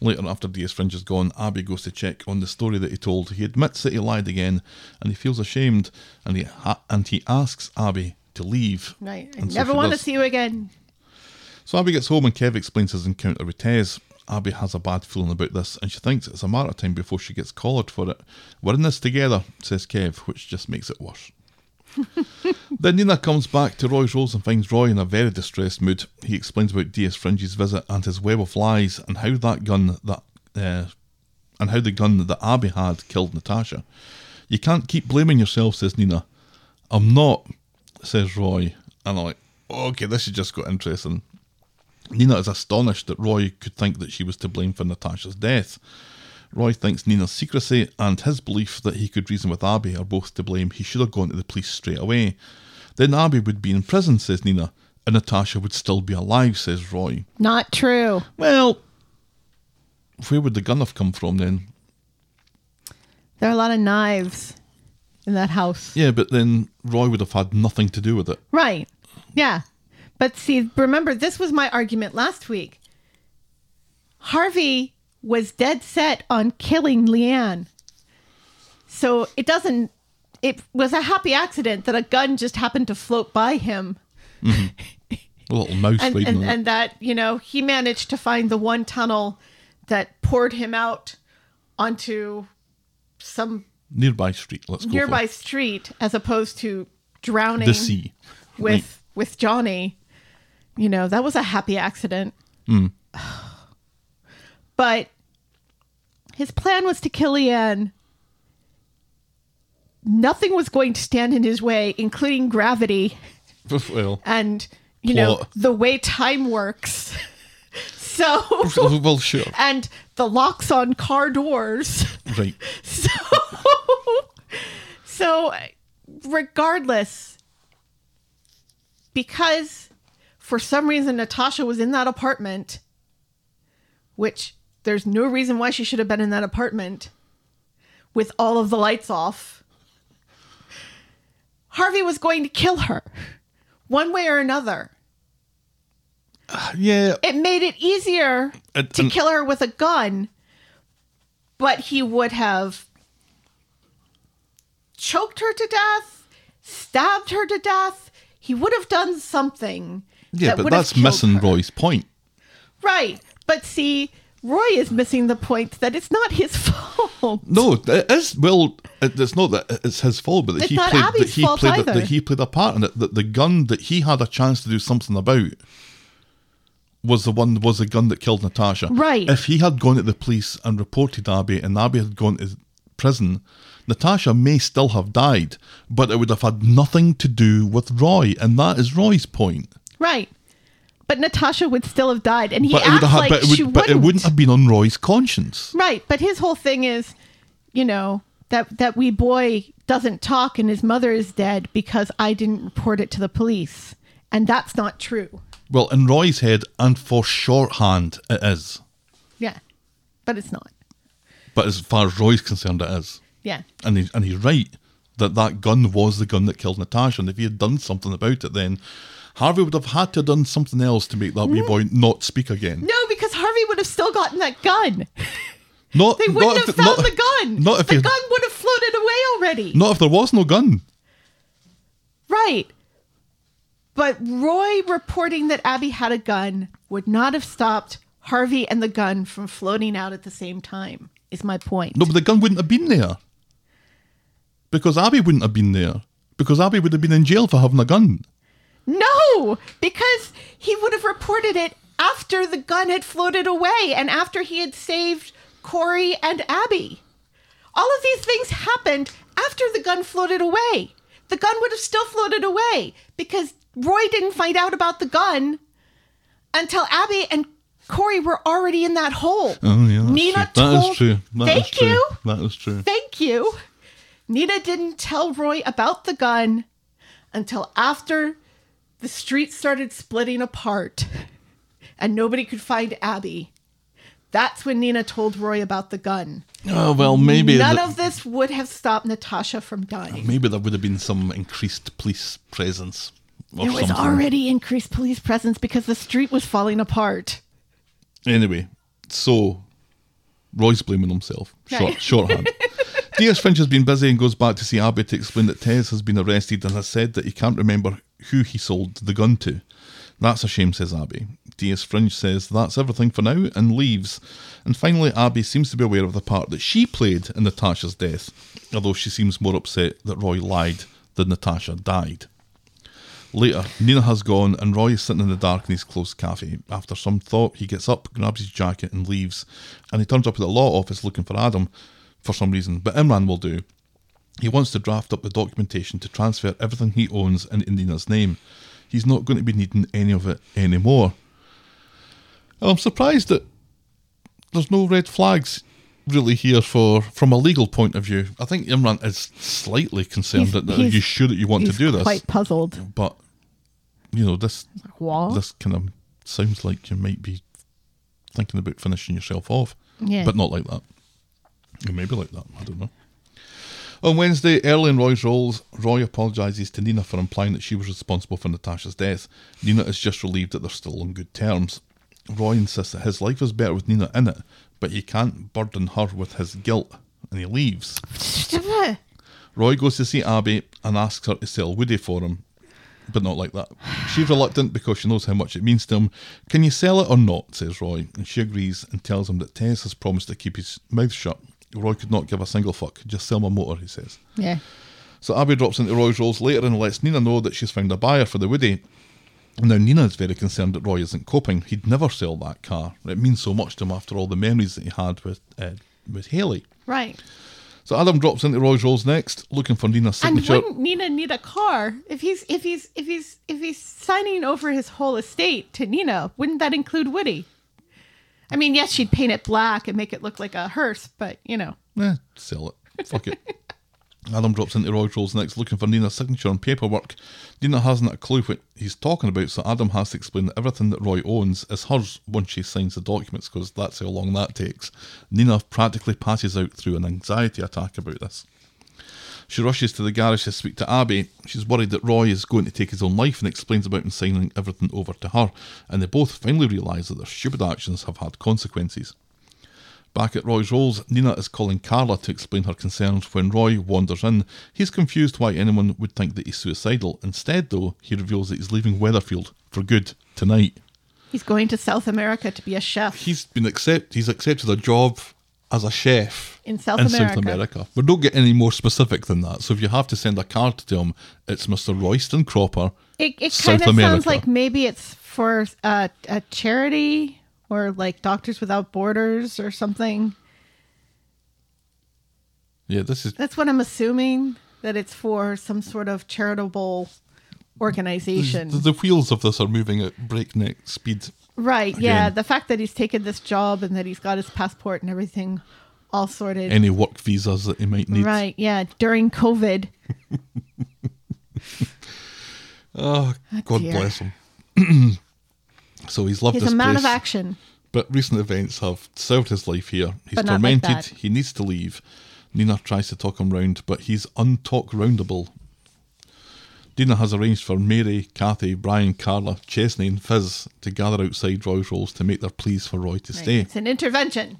Later, after DS Fringe is gone, Abby goes to check on the story that he told. He admits that he lied again, and he feels ashamed, and he ha- and he asks Abby to leave. Right. I And never she want to see you again. So Abby gets home, and Kev explains his encounter with Tez. Abby has a bad feeling about this, and she thinks it's a matter of time before she gets collared for it. We're in this together, says Kev, which just makes it worse. then Nina comes back to Roy's Rolls and finds Roy in a very distressed mood. He explains about DS Fringe's visit and his web of lies, and how that gun that uh, and how the gun that Abby had killed Natasha. You can't keep blaming yourself, says Nina. I'm not, says Roy. And I'm like, okay, this has just got interesting. Nina is astonished that Roy could think that she was to blame for Natasha's death. Roy thinks Nina's secrecy and his belief that he could reason with Abby are both to blame. He should have gone to the police straight away. Then Abby would be in prison, says Nina, and Natasha would still be alive, says Roy. Not true. Well, where would the gun have come from then? There are a lot of knives in that house. Yeah, but then Roy would have had nothing to do with it. Right. Yeah. But see, remember, this was my argument last week. Harvey was dead set on killing Leanne. So it doesn't, it was a happy accident that a gun just happened to float by him. A little mouse And, and, and that, you know, he managed to find the one tunnel that poured him out onto some Nearby street, let's go nearby street as opposed to drowning the sea. with with Johnny. You know, that was a happy accident. But his plan was to kill Leanne. Nothing was going to stand in his way, including gravity well, and you know Plot. the way time works. so well, sure. and the locks on car doors. Right. So, so regardless, because for some reason Natasha was in that apartment, which there's no reason why she should have been in that apartment with all of the lights off, Harvey was going to kill her one way or another. Yeah, It made it easier And- to and- kill her with a gun, but he would have choked her to death, stabbed her to death. He would have done something. Yeah, that but that's missing her. Roy's point. Right. But see, Roy is missing the point that it's not his fault. No, it is. Well, it, it's not that it's his fault, but that It's he played that he played a, that he played a part in it. That the gun that he had a chance to do something about was the one was the gun that killed Natasha. Right. If he had gone to the police and reported Abby, and Abby had gone to prison, Natasha may still have died, but it would have had nothing to do with Roy, and that is Roy's point. Right. But Natasha would still have died, and he but it acts have, like but, it would, she but it wouldn't. wouldn't have been on Roy's conscience. Right, but his whole thing is, you know, that that wee boy doesn't talk and his mother is dead because I didn't report it to the police. And that's not true. Well, in Roy's head, and for shorthand, it is. Yeah. But it's not. But as far as Roy's concerned, it is. Yeah. And, he, and he's right that that gun was the gun that killed Natasha. And if he had done something about it, then Harvey would have had to have done something else to make that wee hmm. boy not speak again. No, because Harvey would have still gotten that gun. Not They wouldn't not have if, found not, the gun. Not if the gun would have floated away already. not if there was no gun. Right. But Roy reporting that Abby had a gun would not have stopped Harvey and the gun from floating out at the same time, is my point. No, but the gun wouldn't have been there. Because Abby wouldn't have been there. Because Abby would have been in jail for having a gun. No, because he would have reported it after the gun had floated away and after he had saved Corey and Abby. All of these things happened after the gun floated away. The gun would have still floated away because Roy didn't find out about the gun until Abby and Corey were already in that hole. Oh, yeah. Nina true. That is told- true. That is Thank true. you. That is true. Thank you. Nina didn't tell Roy about the gun until after the street started splitting apart and nobody could find Abby. That's when Nina told Roy about the gun. Oh, well, maybe. None the- of this would have stopped Natasha from dying. Uh, maybe there would have been some increased police presence. There was something. already increased police presence because the street was falling apart. Anyway, so Roy's blaming himself. Short, Right. Shorthand. DS Fringe has been busy and goes back to see Abby to explain that Tez has been arrested and has said that he can't remember who he sold the gun to. That's a shame, says Abby. D.S. Fringe says that's everything for now and leaves. And finally, Abby seems to be aware of the part that she played in Natasha's death, although she seems more upset that Roy lied than Natasha died. Later, Nina has gone and Roy is sitting in the dark in his closed cafe. After some thought, he gets up, grabs his jacket, and leaves. And he turns up at the law office looking for Adam for some reason, but Imran will do. He wants to draft up the documentation to transfer everything he owns in Nina's name. He's not going to be needing any of it anymore. I'm surprised that there's no red flags really here for from a legal point of view. I think Imran is slightly concerned He's- that are he's- you sure that you want to do this? quite puzzled. but you know this What? this kind of sounds like you might be thinking about finishing yourself off Yeah. but not like that or maybe like that i don't know on wednesday early in roy's rolls roy apologises to nina for implying that she was responsible for natasha's death nina is just relieved that they're still on good terms roy insists that his life is better with nina in it but he can't burden her with his guilt and he leaves Roy goes to see Abby and asks her to sell Woody for him, but not like that. She's reluctant because she knows how much it means to him. Can you sell it or not? says Roy, and she agrees and tells him that Tez has promised to keep his mouth shut. Roy could not give a single fuck. Just sell my motor, he says. Yeah. So Abby drops into Roy's rolls later and lets Nina know that she's found a buyer for the Woody. Now Nina is very concerned that Roy isn't coping. He'd never sell that car. It means so much to him after all the memories that he had with uh, with Haley. Right. So Adam drops into Roy's rolls next, looking for Nina's signature. And wouldn't Nina need a car if he's if he's if he's if he's signing over his whole estate to Nina? Wouldn't that include Woody? I mean, yes, she'd paint it black and make it look like a hearse, but you know, Eh, sell it. Fuck it. Adam drops into Roy's rolls next, looking for Nina's signature on paperwork. Nina hasn't a clue what he's talking about, so Adam has to explain that everything that Roy owns is hers once she signs the documents, because that's how long that takes. Nina practically passes out through an anxiety attack about this. She rushes to the garage to speak to Abby. She's worried that Roy is going to take his own life and explains about him signing everything over to her, and they both finally realise that their stupid actions have had consequences. Back at Roy's Rolls, Nina is calling Carla to explain her concerns when Roy wanders in. He's confused why anyone would think that he's suicidal. Instead, though, he reveals that he's leaving Weatherfield for good tonight. he's going to South America to be a chef. He's been accept he's accepted a job as a chef In South in America. South America. We don't get any more specific than that. So if you have to send a card to him, it's Mr. Royston Cropper. It, it kind of sounds like maybe it's for uh, a charity or like Doctors Without Borders or something. Yeah, this is That's what I'm assuming that it's for some sort of charitable organization. the, the wheels of this are moving at breakneck speed. Right. Yeah. The fact that he's taken this job and that he's got his passport and everything all sorted. Any work visas that he might need. Right. Yeah. During COVID. Oh, ah, God dear. bless him. so he's loved He's this a man place, of action. but recent events have served his life here. He's like tormented. that. he needs to leave. Nina tries to talk him round, but he's untalk roundable. Dina has arranged for Mary, Kathy, Brian, Carla, Chesney, and Fizz to gather outside Roy's Rolls to make their pleas for Roy to stay. It's an intervention.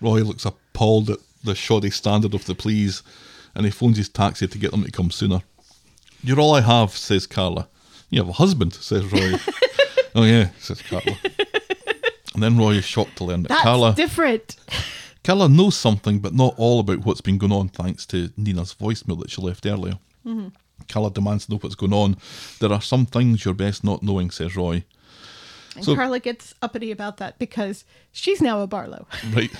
Roy looks appalled at the shoddy standard of the pleas and he phones his taxi to get them to come sooner. You're all I have, says Carla. You have a husband, says Roy. oh, yeah, says Carla. and then Roy is shocked to learn that That's Carla, different. Carla knows something, but not all about what's been going on thanks to Nina's voicemail that she left earlier. Mm-hmm. Carla demands to know what's going on. There are some things you're best not knowing, says Roy. And So- Carla gets uppity about that because she's now a Barlow. Right.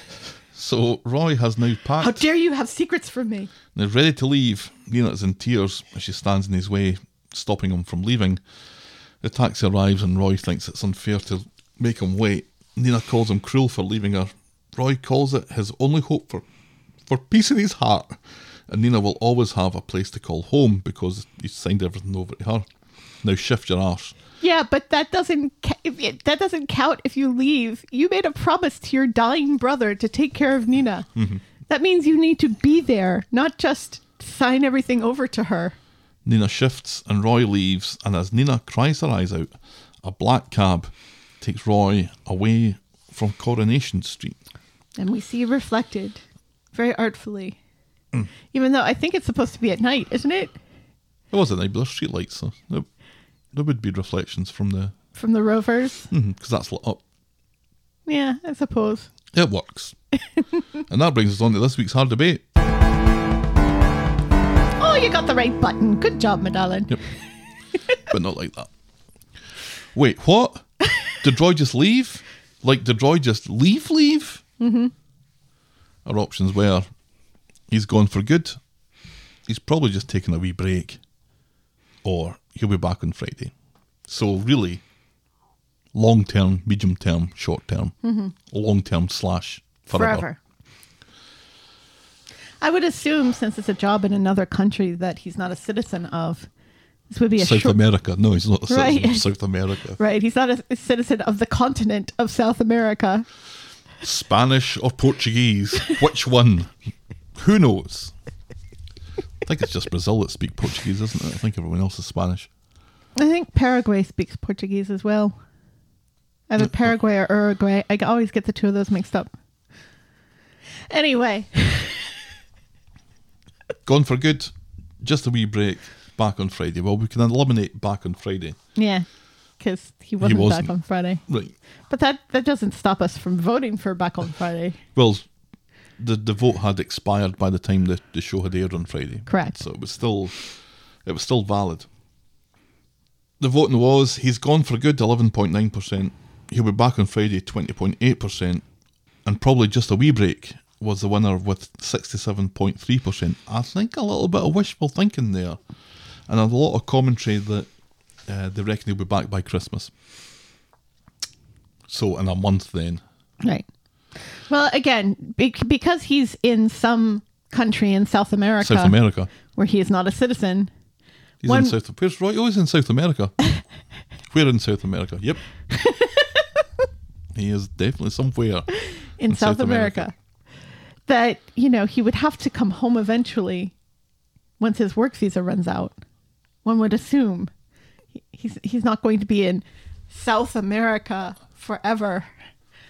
So Roy has now packed. How dare you have secrets from me? and is ready to leave. Nina is in tears as she stands in his way, stopping him from leaving. The taxi arrives and Roy thinks it's unfair to make him wait. Nina calls him cruel for leaving her. Roy calls it his only hope for, for peace in his heart. And Nina will always have a place to call home because he's signed everything over to her. Now shift your arse. Yeah, but that doesn't ca- that doesn't count if you leave. You made a promise to your dying brother to take care of Nina. Mm-hmm. That means you need to be there, not just sign everything over to her. Nina shifts and Roy leaves, and as Nina cries her eyes out, a black cab takes Roy away from Coronation Street. And we see reflected very artfully. Even though I think it's supposed to be at night, isn't it? It was at night, but there's street lights, so there, there would be reflections from the From the rovers. because that's lit up. Yeah, I suppose. It works, and that brings us on to this week's hard debate. Oh, you got the right button. Good job, Madalyn. Yep, but not like that. Wait, what? Did Roy just leave? Like, did Roy just leave? Leave? Mm-hmm. Our options were: he's gone for good. He's probably just taking a wee break, or he'll be back on Friday. So really, long term, medium term, short term, mm-hmm. long term slash forever. Forever. I would assume, since it's a job in another country that he's not a citizen of, this would be a South short. America. No, he's not a citizen Right. of South America. Right, he's not a citizen of the continent of South America. Spanish or Portuguese? Which one? Who knows? I think it's just Brazil that speak Portuguese, isn't it? I think everyone else is Spanish. I think Paraguay speaks Portuguese as well. Either Paraguay or Uruguay. I always get the two of those mixed up. Anyway, Gone for good. Just a wee break. Back on Friday. Well, we can eliminate back on Friday. yeah, because he wasn't, wasn't. back on Friday. Right. But that that doesn't stop us from voting for back on Friday. Well, the the vote had expired by the time the, the show had aired on Friday. Correct. So it was still it was still valid. The voting was he's gone for good eleven point nine percent. He'll be back on Friday twenty point eight percent, and probably just a wee break was the winner with sixty seven point three percent. I think a little bit of wishful thinking there, and a lot of commentary that uh, they reckon he'll be back by Christmas. So in a month then. Right. Well, again, be- because he's in some country in South America, South America. where he is not a citizen. He's One- in South. Where's Roy? Oh, he's in South America. Where in South America? Yep. he is definitely somewhere in, In South, South America. America. That, you know, he would have to come home eventually once his work visa runs out. One would assume he's he's not going to be in South America forever.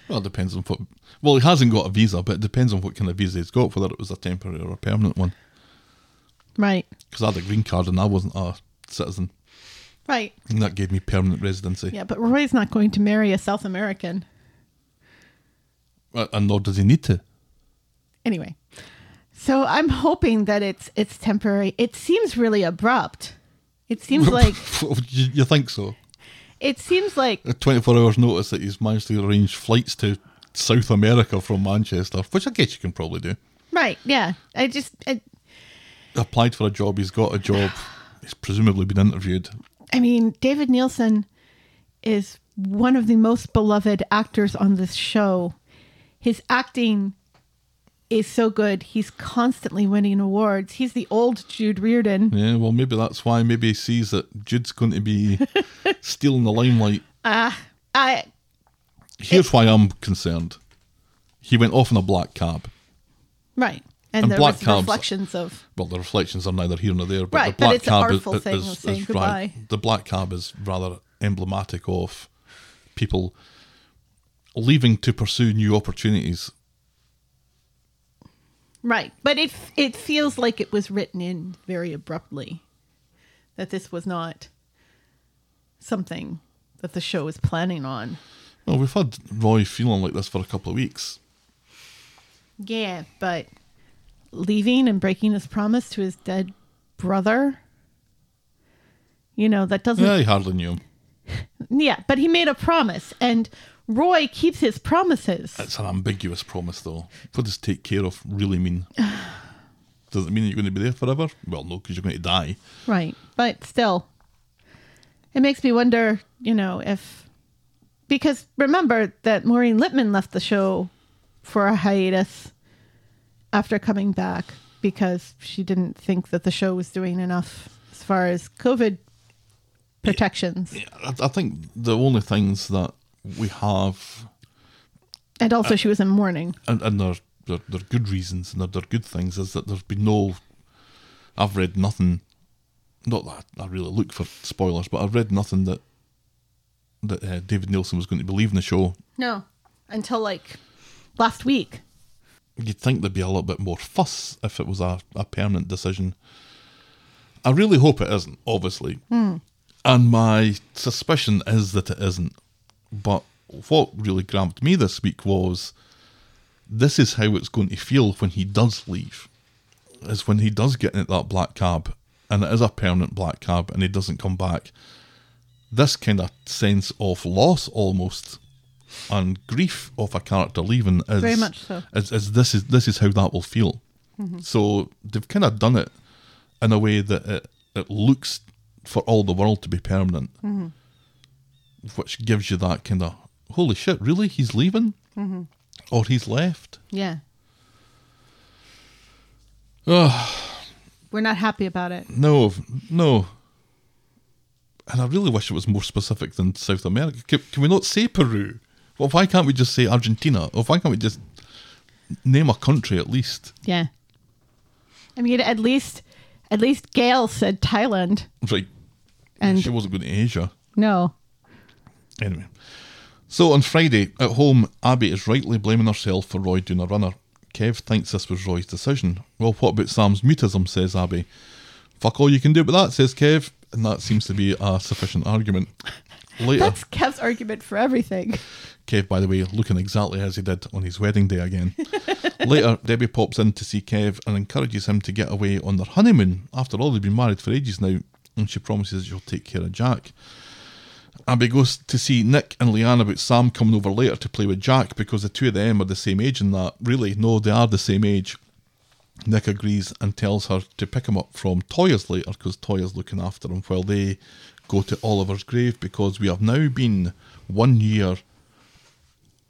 Well, it depends on what. Well, he hasn't got a visa, but it depends on what kind of visa he's got, whether it was a temporary or a permanent one. Right. Because I had a green card and I wasn't a citizen, Right. and that gave me permanent residency. Yeah, but Roy's not going to marry a South American. Uh, And nor does he need to. Anyway. So I'm hoping that it's it's temporary. It seems really abrupt. It seems like you, you think so? It seems like A 24 hours notice that he's managed to arrange flights to South America from Manchester, which I guess you can probably do. right. Yeah. I just I, applied for a job, he's got a job, he's presumably been interviewed. I mean, David Neilson is one of the most beloved actors on this show. His acting is so good. He's constantly winning awards. He's the old Jude Riordan. Yeah, well, maybe that's why. Maybe he sees that Jude's going to be stealing the limelight. Ah. I Here's why I'm concerned. He went off in a black cab. right. And, And there black cabs- reflections of Well, the reflections are neither here nor there, but Right, the but black it's an cab is, is, is goodbye. right. The black cab is rather emblematic of people leaving to pursue new opportunities. Right, but it it feels like it was written in very abruptly. That this was not something that the show was planning on. Well, we've had Roy feeling like this for a couple of weeks. Yeah, but leaving and breaking his promise to his dead brother. You know, that doesn't Yeah, he hardly knew him. Yeah, but he made a promise, and Roy keeps his promises. It's an ambiguous promise, though. What does take care of really mean? Does it mean you're going to be there forever? Well, no, because you're going to die. Right, but still, it makes me wonder, you know, if because remember that Maureen Lipman left the show for a hiatus after coming back because she didn't think that the show was doing enough as far as COVID protections, I, I think the only things that we have and also she was in mourning. and, and they're, they're, they're good reasons and they're, they're good things. Is that there's been no I've read nothing not that I really look for spoilers but I've read nothing that that uh, David Neilson was going to be leaving the show. No, until like last week. you'd think there'd be a little bit more fuss if it was a, a permanent decision. I really hope it isn't obviously. And my suspicion is that it isn't but what really grabbed me this week was this is how it's going to feel when he does leave. Is when he does get into that black cab, and it is a permanent black cab, and he doesn't come back. This kind of sense of loss, almost, and grief of a character leaving is Very much so. Is, is this is this is how that will feel. Mm-hmm. So they've kind of done it in a way that it it looks for all the world to be permanent, mm-hmm. Which gives you that kind of holy shit, really? He's leaving, mm-hmm. or he's left. Yeah, Ugh. we're not happy about it. No, no. And I really wish it was more specific than South America. Can, can we not say Peru? Well, why can't we just say Argentina? Or why can't we just name a country at least? Yeah. I mean, at least, at least Gail said Thailand. Right. And she wasn't going to Asia. no, Anyway. So on Friday, at home, Abby is rightly blaming herself for Roy doing a runner. Kev thinks this was Roy's decision. Well, what about Sam's mutism, says Abby. Fuck all you can do about that, says Kev. And that seems to be a sufficient argument. Later. that's Kev's argument for everything. Kev, by the way, looking exactly as he did on his wedding day again. Later, Debbie pops in to see Kev and encourages him to get away on their honeymoon. After all, they've been married for ages now, and she promises she'll take care of Jack. Abby goes to see Nick and Leanne about Sam coming over later to play with Jack because the two of them are the same age and that. Really, no, they are the same age. Nick agrees and tells her to pick him up from Toyah's later because Toyah's looking after him while they go to Oliver's grave because we have now been one year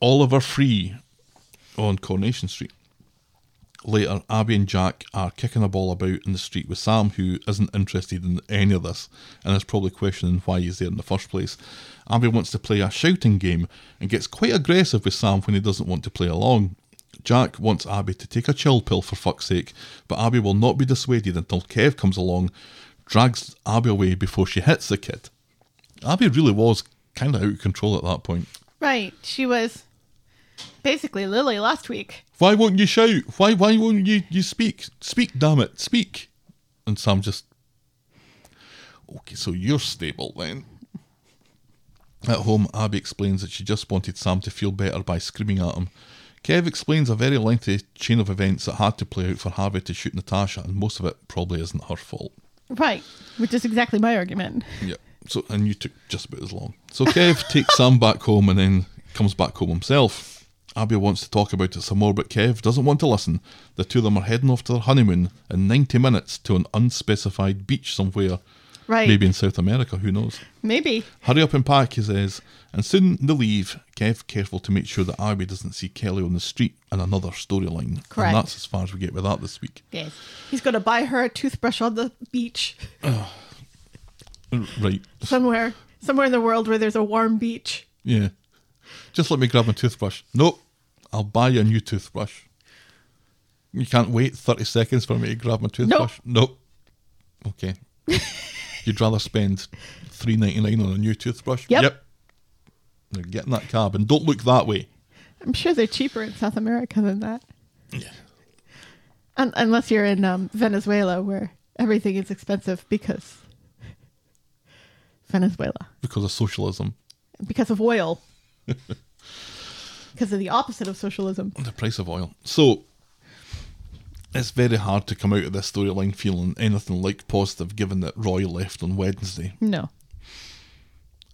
Oliver free on Coronation Street. Later, Abby and Jack are kicking a ball about in the street with Sam, who isn't interested in any of this and is probably questioning why he's there in the first place. Abby wants to play a shouting game and gets quite aggressive with Sam when he doesn't want to play along. Jack wants Abby to take a chill pill for fuck's sake, but Abby will not be dissuaded until Kev comes along, drags Abby away before she hits the kid. Abby really was kind of out of control at that point. Right. She was basically Lily last week. Why won't you shout? Why why won't you, you speak? Speak, damn it, speak. And Sam just Okay, so you're stable then. At home, Abby explains that she just wanted Sam to feel better by screaming at him. Kev explains a very lengthy chain of events that had to play out for Harvey to shoot Natasha, and most of it probably isn't her fault. Right. Which is exactly my argument. Yeah. So and you took just about as long. So Kev takes Sam back home and then comes back home himself. Abby wants to talk about it some more, but Kev doesn't want to listen. The two of them are heading off to their honeymoon in 90 minutes to an unspecified beach somewhere. Right. Maybe in South America, who knows? Maybe. Hurry up and pack, he says. And soon they leave, Kev careful to make sure that Abby doesn't see Kelly on the street and another storyline. Correct. And that's as far as we get with that this week. Yes. He's going to buy her a toothbrush on the beach Right. somewhere, somewhere in the world where there's a warm beach. Yeah. Just let me grab my toothbrush. Nope. I'll buy you a new toothbrush. You can't wait 30 seconds for me to grab my toothbrush? Nope. Okay. You'd rather spend three ninety nine on a new toothbrush? Yep. They're getting that cab and don't look that way. I'm sure they're cheaper in South America than that. Un- unless you're in um, Venezuela, where everything is expensive because Venezuela, Because of socialism. because of oil, because of the opposite of socialism. The price of oil. So it's very hard to come out of this storyline feeling anything like positive given that Roy left on Wednesday. No.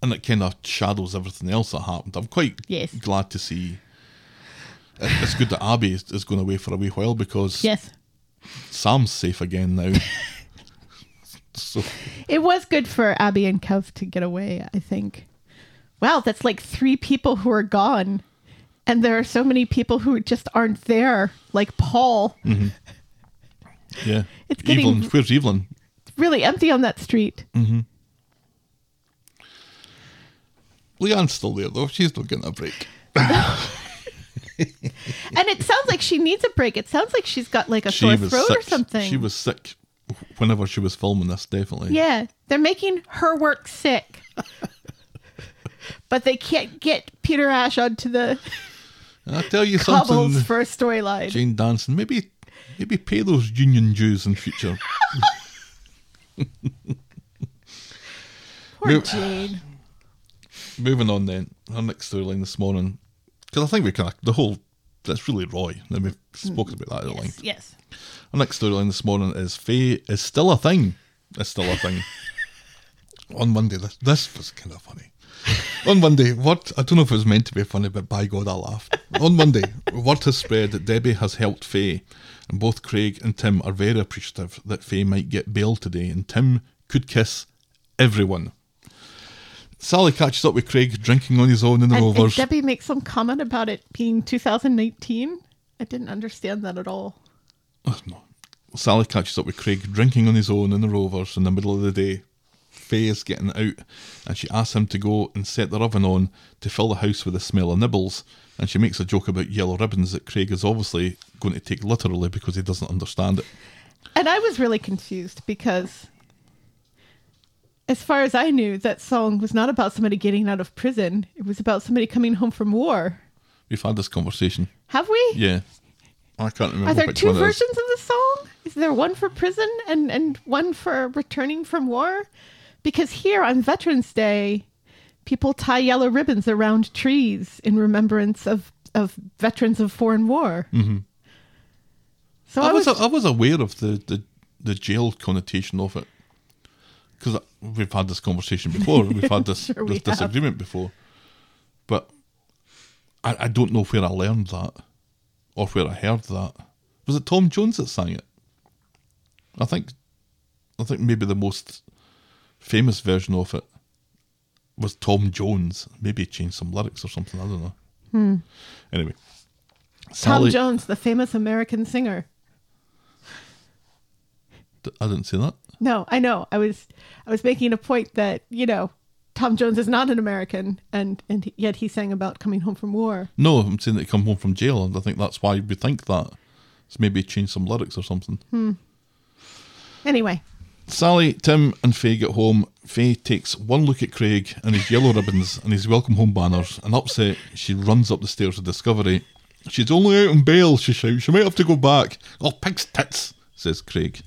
and it kind of shadows everything else that happened. I'm quite Yes. glad to see. It's good that Abby is, is going away for a wee while because Yes. Sam's safe again now. so It was good for Abby and Kev to get away, I think. Wow, that's like three people who are gone. And there are so many people who just aren't there, like Paul. Mm-hmm. yeah, It's getting- Evelyn. Where's Evelyn? It's really empty on that street. Mm-hmm. Leanne's still there though. She's not getting a break. And it sounds like she needs a break. It sounds like she's got like a sore throat sick. or something. She was sick whenever she was filming this. Definitely. Yeah, they're making her work sick. but they can't get Peter Ash onto the And I tell you cobbles something, for a storyline. Jane Danson. Maybe maybe pay those union dues in future. Poor Move- Jane. Moving on then, our next storyline this morning, because I think we kind of the whole that's really Roy, and we've spoken about that at length. Yes. Our next storyline this morning is Faye is still a thing. Is still a thing. On Monday, this, this was kind of funny. On Monday, what I don't know if it was meant to be funny, but by God, I laughed. On Monday, word has spread that Debbie has helped Faye, and both Craig and Tim are very appreciative that Faye might get bail today, and Tim could kiss everyone. Sally catches up with Craig drinking on his own in the And, and Rovers. Debbie makes some comment about it being 2019. I didn't understand that at all. Oh, no. Sally catches up with Craig drinking on his own in the Rovers in the middle of the day. Faye is getting out and she asks him to go and set the oven on to fill the house with the smell of nibbles. And she makes a joke about yellow ribbons that Craig is obviously going to take literally because he doesn't understand it. And I was really confused because, as far as I knew, that song was not about somebody getting out of prison. It was about somebody coming home from war. We've had this conversation. Have we? Yeah. I can't remember Are there two one it is. versions of the song? Is there one for prison and, and one for returning from war? Because here on Veterans Day, people tie yellow ribbons around trees in remembrance of, of veterans of foreign war. Mm-hmm. So I was, I was aware of the, the, the jail connotation of it because we've had this conversation before. We've had this, Sure we this disagreement before, but I, I don't know where I learned that or where I heard that. Was it Tom Jones that sang it? I think, I think maybe the most famous version of it was Tom Jones. Maybe he changed some lyrics or something. I don't know. Hmm. Anyway, Tom Sally, Jones, the famous American singer. I didn't say that. No, I know. I was I was making a point that, you know, Tom Jones is not an American and and yet he sang about coming home from war. No, I'm saying that he come home from jail, and I think that's why we think that. It's maybe change some lyrics or something. Hmm. Anyway, Sally, Tim, and Faye get home. Faye takes one look at Craig and his yellow ribbons and his welcome home banners, and upset, she runs up the stairs of Discovery. She's only out on bail, she shouts. She might have to go back. Oh, pig's tits, says Craig.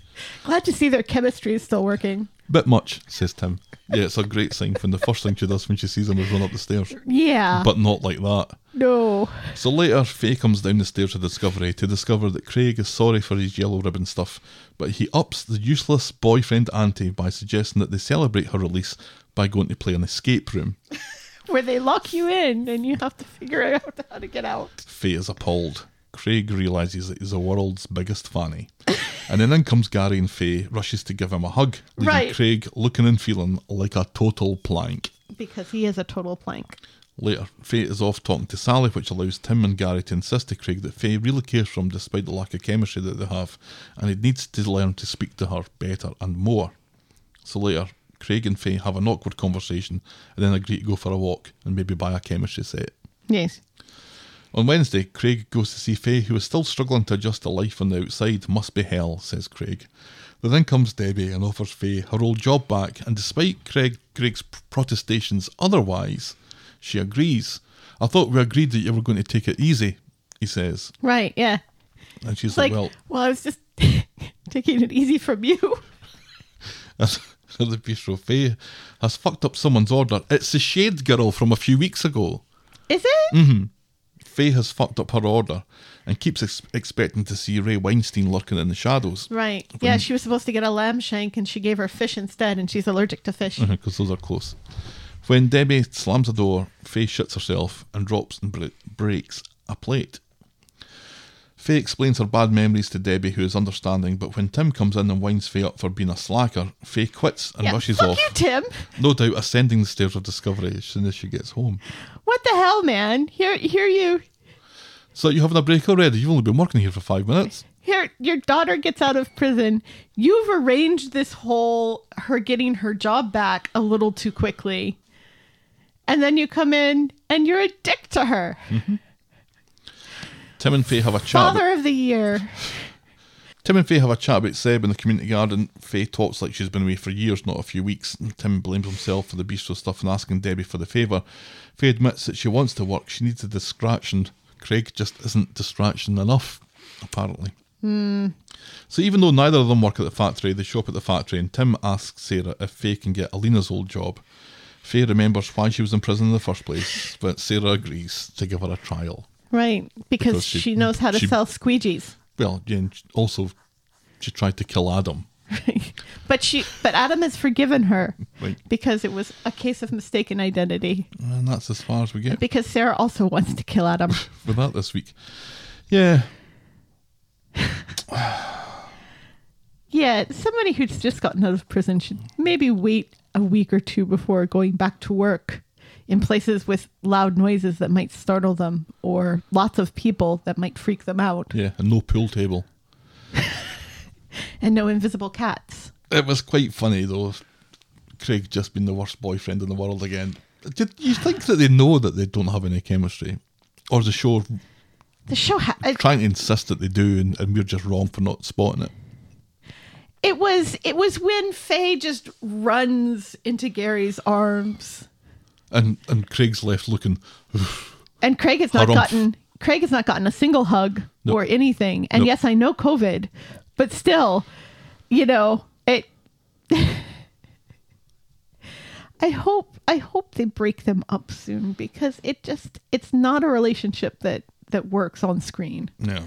Glad to see their chemistry is still working. Bit much, says Tim. Yeah, it's a great sign when the first thing she does when she sees him is run up the stairs. Yeah. But not like that. no. So later, Faye comes down the stairs to Discovery to discover that Craig is sorry for his yellow ribbon stuff, but he ups the useless boyfriend ante by suggesting that they celebrate her release by going to play an escape room. Where they lock you in and you have to figure out how to get out. Faye is appalled. Craig realises that he's the world's biggest fanny. And then in comes Gary and Faye, rushes to give him a hug, leaving Right. Craig looking and feeling like a total plank. Because he is a total plank. Later, Faye is off talking to Sally, which allows Tim and Gary to insist to Craig that Faye really cares for him despite the lack of chemistry that they have, and he needs to learn to speak to her better and more. So later, Craig and Faye have an awkward conversation and then agree to go for a walk and maybe buy a chemistry set. Yes. On Wednesday, Craig goes to see Faye, who is still struggling to adjust to life on the outside. Must be hell, says Craig. But then comes Debbie and offers Faye her old job back, and despite Craig, Craig's protestations otherwise, she agrees. I thought we agreed that you were going to take it easy, he says. Right, yeah. And she's like, like, well, well, I was just taking it easy from you. As the bistro Faye has fucked up someone's order. It's the Shade Girl from a few weeks ago. Is it? Mm. Faye has fucked up her order and keeps ex- expecting to see Ray Weinstein lurking in the shadows Right. Yeah, she was supposed to get a lamb shank and she gave her fish instead, and she's allergic to fish. because those are close. When Debbie slams the door, Faye shits herself and drops and bre- breaks a plate. Faye explains her bad memories to Debbie, who is understanding, but when Tim comes in and winds Faye up for being a slacker, Faye quits and Yeah, rushes fuck off. you, Tim. No doubt ascending the stairs of discovery as soon as she gets home. What the hell, man? Here, here you, So you having a break already? You've only been working here for five minutes. here. Your daughter gets out of prison. You've arranged this whole her getting her job back a little too quickly, and then you come in and you're a dick to her. Mm-hmm. Tim and Faye have a chat. Father of the year. Tim and Faye have a chat about Seb in the community garden. Faye talks like she's been away for years, not a few weeks. Tim blames himself for the bistro stuff and asking Debbie for the favour. Faye admits that she wants to work, she needs a distraction. Craig just isn't distraction enough, apparently. Hmm. So even though neither of them work at the factory, they show up at the factory and Tim asks Sarah if Faye can get Alina's old job. Faye remembers why she was in prison in the first place, but Sarah agrees to give her a trial. Right, because, Because she, she- knows how to she- sell squeegees. Well, and also she tried to kill Adam. Right. but she, but Adam has forgiven her Right. because it was a case of mistaken identity. And that's as far as we get. Because Sarah also wants to kill Adam. for that this week. Yeah, yeah, somebody who's just gotten out of prison should maybe wait a week or two before going back to work in places with loud noises that might startle them or lots of people that might freak them out yeah, and no pool table. and no invisible cats. It was quite funny though. Craig just being the worst boyfriend in the world again. Did you think that they know that they don't have any chemistry, or is the show The show ha- trying to insist that they do, and, and we're just wrong for not spotting it? it was it was when Faye just runs into Gary's arms And and Craig's left looking. And Craig has not gotten Craig has not gotten a single hug Nope. or anything. And Nope. yes, I know COVID, but still, you know, it I hope I hope they break them up soon because it just it's not a relationship that that works on screen. No.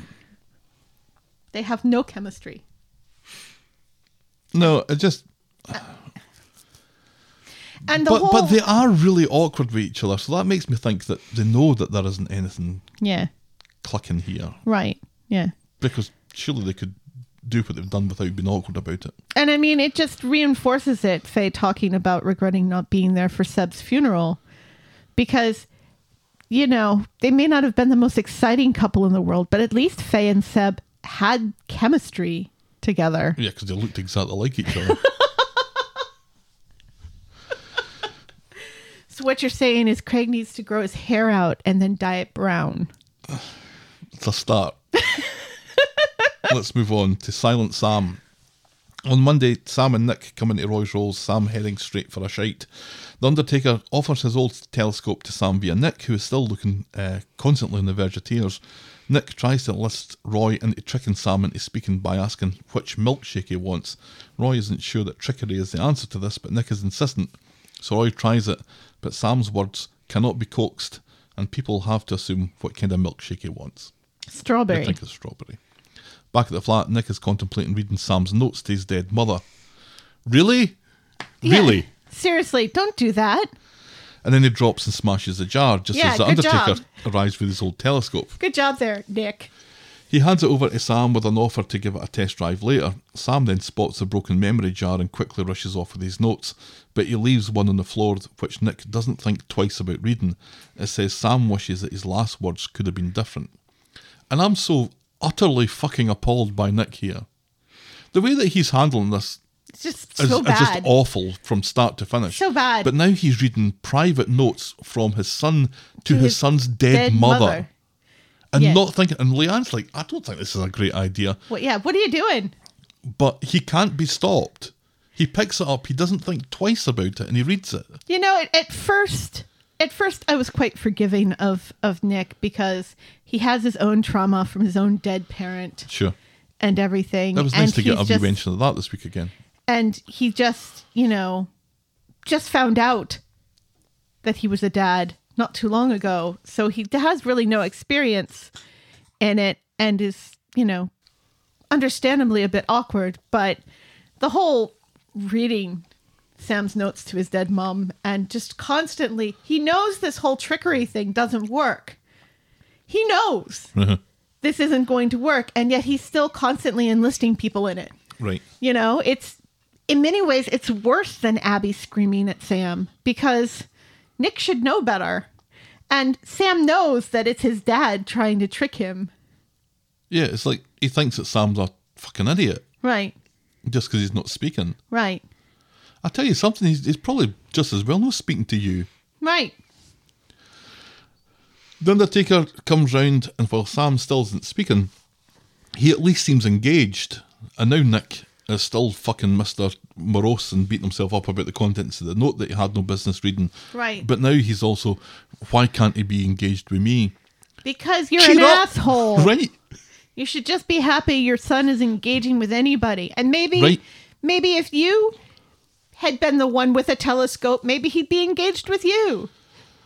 They have no chemistry. No, it just. Uh, And the But whole but they are really awkward with each other, so that makes me think that they know that there isn't anything Yeah. clicking here Right. Yeah. because surely they could do what they've done without being awkward about it. And I mean, it just reinforces it, Faye talking about regretting not being there for Seb's funeral. Because, you know, they may not have been the most exciting couple in the world, but at least Faye and Seb had chemistry together. Yeah, because they looked exactly like each other. So, what you're saying is Craig needs to grow his hair out and then dye it brown. it's a start. Let's move on to Silent Sam. On Monday, Sam and Nick come into Roy's Rolls, Sam heading straight for a shite. The Undertaker offers his old telescope to Sam via Nick, who is still looking uh, constantly on the verge of tears. Nick tries to enlist Roy into tricking Sam into speaking by asking which milkshake he wants. Roy isn't sure that trickery is the answer to this, but Nick is insistent. So Roy tries it, but Sam's words cannot be coaxed, and people have to assume what kind of milkshake he wants. Strawberry. I think it's strawberry. Back at the flat, Nick is contemplating reading Sam's notes to his dead mother. Really? Yeah. Really? Seriously, don't do that. And then he drops and smashes the jar just Yeah, as the Undertaker job. arrives with his old telescope. Good job there, Nick. He hands it over to Sam with an offer to give it a test drive later. Sam then spots the broken memory jar and quickly rushes off with his notes, but he leaves one on the floor which Nick doesn't think twice about reading. It says Sam wishes that his last words could have been different. And I'm so utterly fucking appalled by Nick here. The way that he's handling this It's just is, so is just awful from start to finish. So bad. But now he's reading private notes from his son to, To his, his son's dead, mother. And Yeah. not thinking. And Leanne's like, I don't think this is a great idea, What? Yeah. What are you doing? but he can't be stopped. He picks it up. He doesn't think twice about it, and he reads it. You know, at, at first, at first, I was quite forgiving of of Nick because he has his own trauma from his own dead parent Sure, and everything. that was and to get a just- mention of that this week again. and he just you know just found out that he was a dad not too long ago. So he has really no experience in it and is you know understandably a bit awkward but the whole reading sam's notes to his dead mom and just constantly he knows this whole trickery thing doesn't work. He knows uh-huh. this isn't going to work and yet he's still constantly enlisting people in it. Right. you know, it's in many ways it's worse than Abby screaming at Sam because Nick should know better. And Sam knows that it's his dad trying to trick him. Yeah, it's like he thinks that Sam's a fucking idiot Right. just because he's not speaking. Right. I tell you something, he's, he's probably just as well not speaking to you. Right. The Undertaker comes round, and while Sam still isn't speaking, he at least seems engaged. And now Nick is still fucking Mr. Morose and beating himself up about the contents of the note that he had no business reading. Right. But now he's also, why can't he be engaged with me? Because you're Cheer an up. asshole. Right. You should just be happy your son is engaging with anybody. And maybe Right. maybe if you had been the one with a telescope, maybe he'd be engaged with you.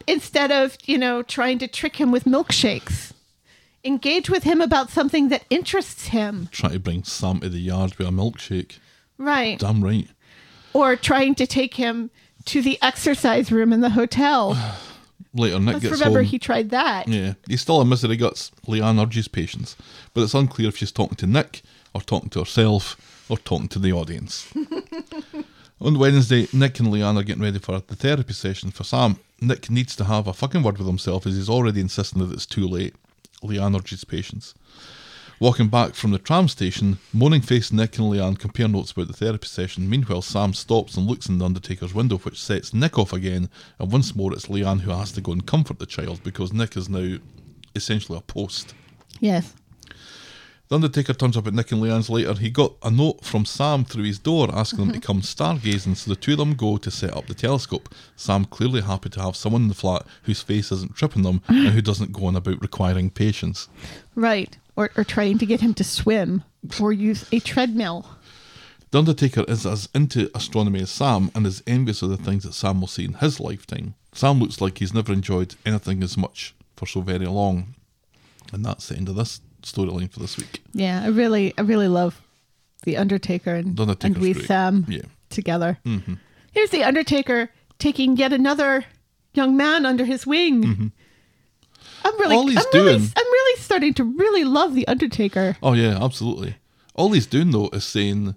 Instead of, you know, trying to trick him with milkshakes. Engage with him about something that interests him. Trying to bring Sam to the yard with a milkshake. Right. Damn right. Or trying to take him to the exercise room in the hotel. Later, Nick Let's gets remember home. he tried that. Yeah, he's still a misery guts. Leanne urges patience, but it's unclear if she's talking to Nick or talking to herself or talking to the audience. On Wednesday, Nick and Leanne are getting ready for the therapy session for Sam. Nick needs to have a fucking word with himself as he's already insisting that it's too late. Leanne patience. Walking back from the tram station, moaning faced Nick and Leanne compare notes about the therapy session. Meanwhile, Sam stops and looks in the Undertaker's window, which sets Nick off again. And once more, it's Leanne who has to go and comfort the child because Nick is now essentially a post. Yes. The Undertaker turns up at Nick and Leanne's later. He got a note from Sam through his door asking them to come stargazing, so the two of them go to set up the telescope. Sam clearly happy to have someone in the flat whose face isn't tripping them and who doesn't go on about requiring patience. Right. Or, or trying to get him to swim or use a treadmill. The Undertaker is as into astronomy as Sam and is envious of the things that Sam will see in his lifetime. Sam looks like he's never enjoyed anything as much for so very long. And that's the end of this storyline for this week. Yeah, I really, I really love the Undertaker and, and we great. Sam Yeah. together. Here's the Undertaker taking yet another young man under his wing. I'm really, All he's I'm really, I'm really starting to really love the Undertaker. Oh yeah, absolutely. All he's doing though is saying,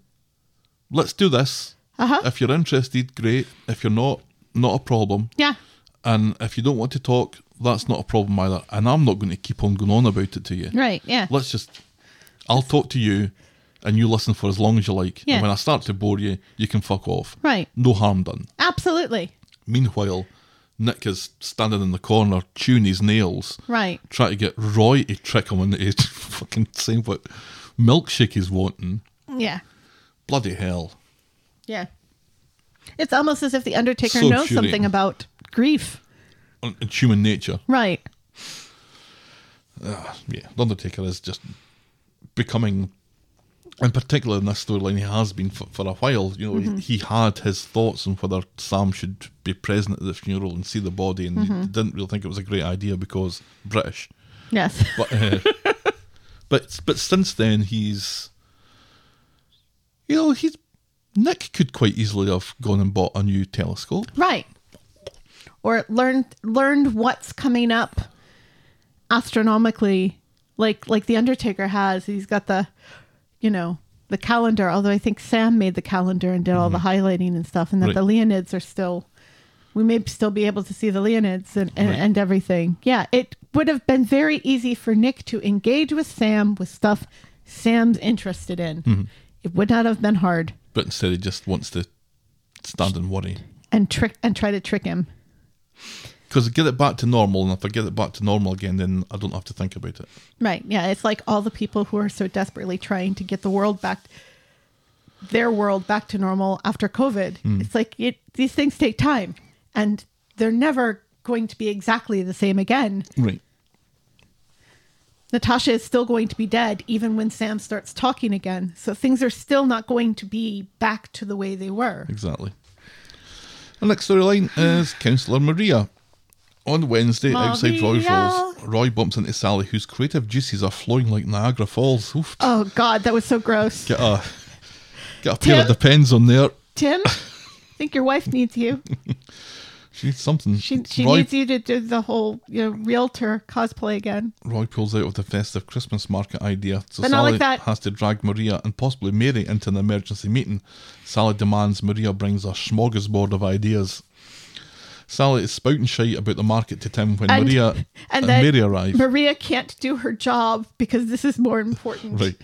"Let's do this. Uh-huh. If you're interested, great. If you're not, not a problem. Yeah, And if you don't want to talk, that's not a problem either. And I'm not going to keep on going on about it to you. right. Yeah, Let's just, I'll talk to you, and you listen for as long as you like. Yeah. And when I start to bore you, you can fuck off. right. No harm done. Absolutely. Meanwhile, Nick is standing in the corner, chewing his nails, Right. trying to get Roy to trick him into fucking saying what milkshake he's wanting. Yeah. Bloody hell. Yeah. It's almost as if the Undertaker So knows something about grief. And human nature. Right. Yeah, The Undertaker is just becoming, in particular in this storyline, he has been for, for a while. You know, Mm-hmm. he, he had his thoughts on whether Sam should be present at the funeral and see the body, and Mm-hmm. he didn't really think it was a great idea because British. Yes. But uh, but but since then he's, you know, he's Nick could quite easily have gone and bought a new telescope. Right. Or learned learned what's coming up astronomically like like the Undertaker has. He's got the you know, the calendar, although I think Sam made the calendar and did all the mm-hmm. highlighting and stuff and that Right. the Leonids are still we may still be able to see the Leonids and, and, Right. and everything. Yeah, it would have been very easy for Nick to engage with Sam with stuff Sam's interested in. Mm-hmm. It would not have been hard But instead, he just wants to stand and worry. and trick and try to trick him. Because get it back to normal, and if I get it back to normal again, then I don't have to think about it. Right. Yeah. It's like all the people who are so desperately trying to get the world back, their world back to normal after COVID. Hmm. It's like it, these things take time and they're never going to be exactly the same again. Right. Natasha is still going to be dead even when Sam starts talking again. So things are still not going to be back to the way they were. Exactly. The next storyline is Councillor Maria. On Wednesday, outside Roy's Maria. Rolls, Roy bumps into Sally, whose creative juices are flowing like Niagara Falls. Oof. Oh, God. That was so gross. Get a get a pair of depends on there. Tim, I think your wife needs you. She needs something. She, she Roy, needs you to do the whole you know, realtor cosplay again. Roy pulls out of the festive Christmas market idea, so But Sally like that. has to drag Maria and possibly Mary into an emergency meeting. Sally demands Maria brings a smorgasbord of ideas. Sally is spouting shite about the market to Tim when And- Maria and and, then Mary arrive. Maria can't do her job because this is more important. Right.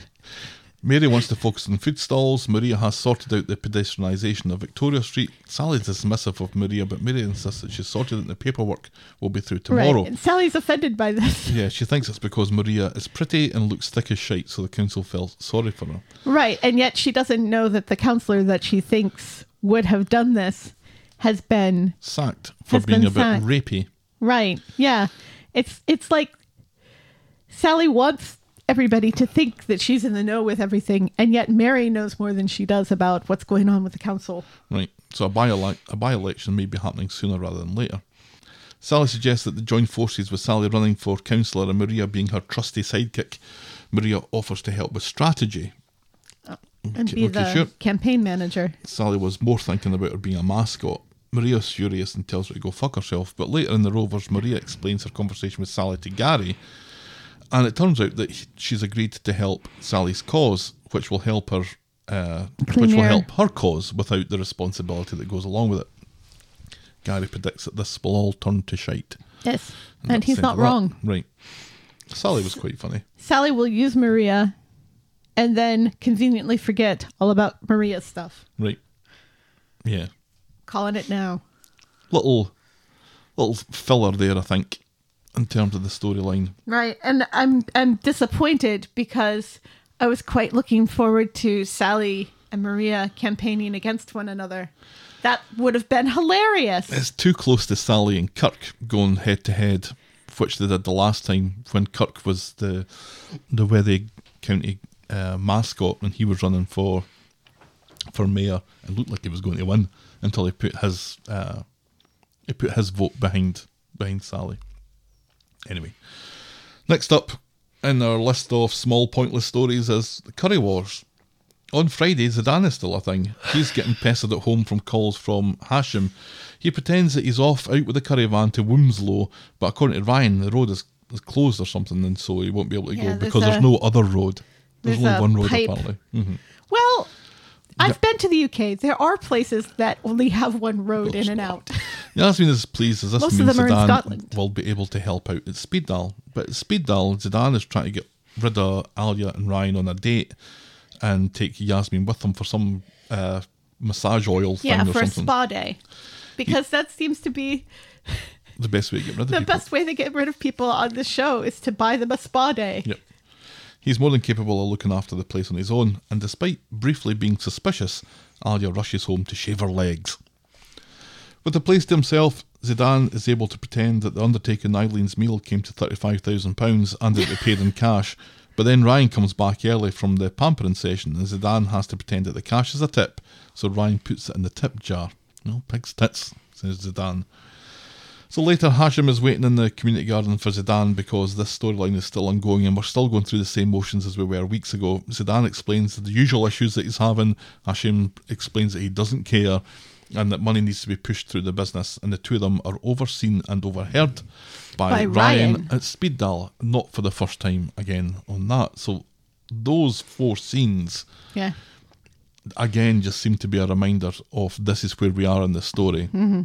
Mary wants to focus on food stalls. Maria has sorted out the pedestrianisation of Victoria Street. Sally's dismissive of Maria, but Maria insists that she's sorted out the paperwork will be through tomorrow. Right. And Sally's offended by this. Yeah, she thinks it's because Maria is pretty and looks thick as shite, so the council felt sorry for her. Right. And yet she doesn't know that the councillor that she thinks would have done this has been Sacked for being a bit sacked. rapey. right. Yeah. It's it's like Sally wants everybody to think that she's in the know with everything, and yet Mary knows more than she does about what's going on with the council. Right, so a by a by election may be happening sooner rather than later. Sally suggests that they join forces with Sally running for councillor and Maria being her trusty sidekick. Maria offers to help with strategy. Uh, and Okay, be okay, the sure. campaign manager. Sally was more thinking about her being a mascot. Maria's furious and tells her to go fuck herself, but later in the Rovers, Maria explains her conversation with Sally to Gary, and it turns out that he- she's agreed to help Sally's cause, which will help her, uh, which will help her cause without the responsibility that goes along with it. Gary predicts that this will all turn to shite. Yes. And And he's not wrong. Right. Sally was quite funny. Sally will use Maria and then conveniently forget all about Maria's stuff. Right. Yeah. Calling it now. Little, little filler there, I think, in terms of the storyline. Right. And I'm I'm disappointed because I was quite looking forward to Sally and Maria campaigning against one another. That would have been hilarious. It's too close to Sally and Kirk going head to head, which they did the last time when Kirk was the the Wethy County uh, mascot and he was running for for mayor and looked like he was going to win until he put his uh, he put his vote behind behind Sally. Anyway, next up in our list of small pointless stories is the Curry Wars. On Friday, Zeedan is still a thing. He's getting pestered at home from calls from Hashim. He pretends that he's off out with the curry van to Wilmslow, but according to Ryan, the road is, is closed or something, and so he won't be able to Yeah, go there's because there's a- no other road. There's, there's only one road pipe. apparently. hmm Well, I've been to the UK. There are places that only have one road in and out. Yasmin is pleased as this Most means them are in Zeedan Scotland. will be able to help out at Speed Daal. But at Speed Daal, Zeedan is trying to get rid of Alya and Ryan on a date and take Yasmin with him for some uh, massage oil thing yeah, or for a spa day. Because that seems to be The best way to get rid of the people. best way to get rid of people on the show is to buy them a spa day. Yep. He's more than capable of looking after the place on his own, and despite briefly being suspicious, Alya rushes home to shave her legs. With the place to himself, Zeedan is able to pretend that the Undertaker and Eileen's meal came to £35,000 and that they paid in cash, but then Ryan comes back early from the pampering session and Zeedan has to pretend that the cash is a tip, so Ryan puts it in the tip jar. No, pig's tits, says Zeedan. So later, Hashim is waiting in the community garden for Zeedan because this storyline is still ongoing and we're still going through the same motions as we were weeks ago. Zeedan explains the usual issues that he's having. Hashim explains that he doesn't care and that money needs to be pushed through the business. And the two of them are overseen and overheard by, By Ryan, Ryan. at Speed Daal, not for the first time again on that. So those four scenes Yeah. again just seem to be a reminder of this is where we are in the story. Mm-hmm.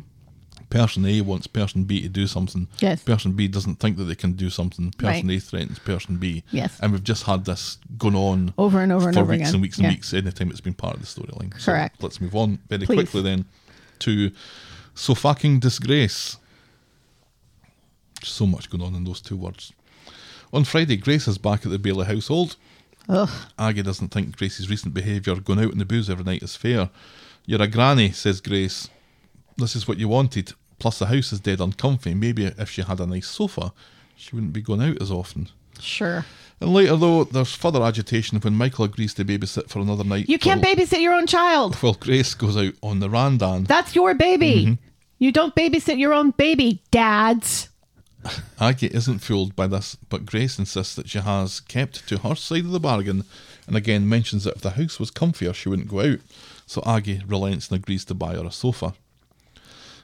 Person A wants person B to do something. Yes. Person B doesn't think that they can do something. Person Right. A threatens person B. Yes. And we've just had this going on Over and over and over weeks again. and weeks and Yeah. weeks. Anytime it's been part of the storyline. So Correct. let's move on very Please. quickly then to so fucking disgrace. So much going on in those two words. On Friday, Grace is back at the Bailey household. Ugh. Aggie doesn't think Grace's recent behaviour, going out in the booze every night, is fair. You're a granny, says Grace. This is what you wanted. Plus, the house is dead uncomfy. Maybe if she had a nice sofa, she wouldn't be going out as often. Sure. And later, though, there's further agitation when Michael agrees to babysit for another night. You can't while, babysit your own child. Well, Grace goes out on the randan. That's your baby. Mm-hmm. You don't babysit your own baby, dads. Aggie isn't fooled by this, but Grace insists that she has kept to her side of the bargain and again mentions that if the house was comfier, she wouldn't go out. So Aggie relents and agrees to buy her a sofa.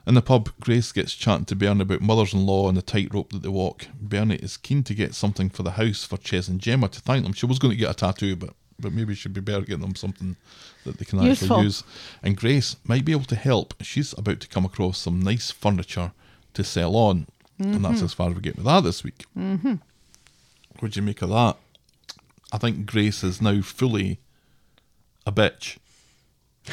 In the pub, Grace gets chatting to Bernie about mothers in law and the tightrope that they walk. Bernie is keen to get something for the house for Ches and Gemma to thank them. She was going to get a tattoo, but but maybe she'd be better getting them something that they can Useful. actually use. And Grace might be able to help. She's about to come across some nice furniture to sell on. And that's as far as we get with that this week. Mm-hmm. What'd you make of that? I think Grace is now fully a bitch.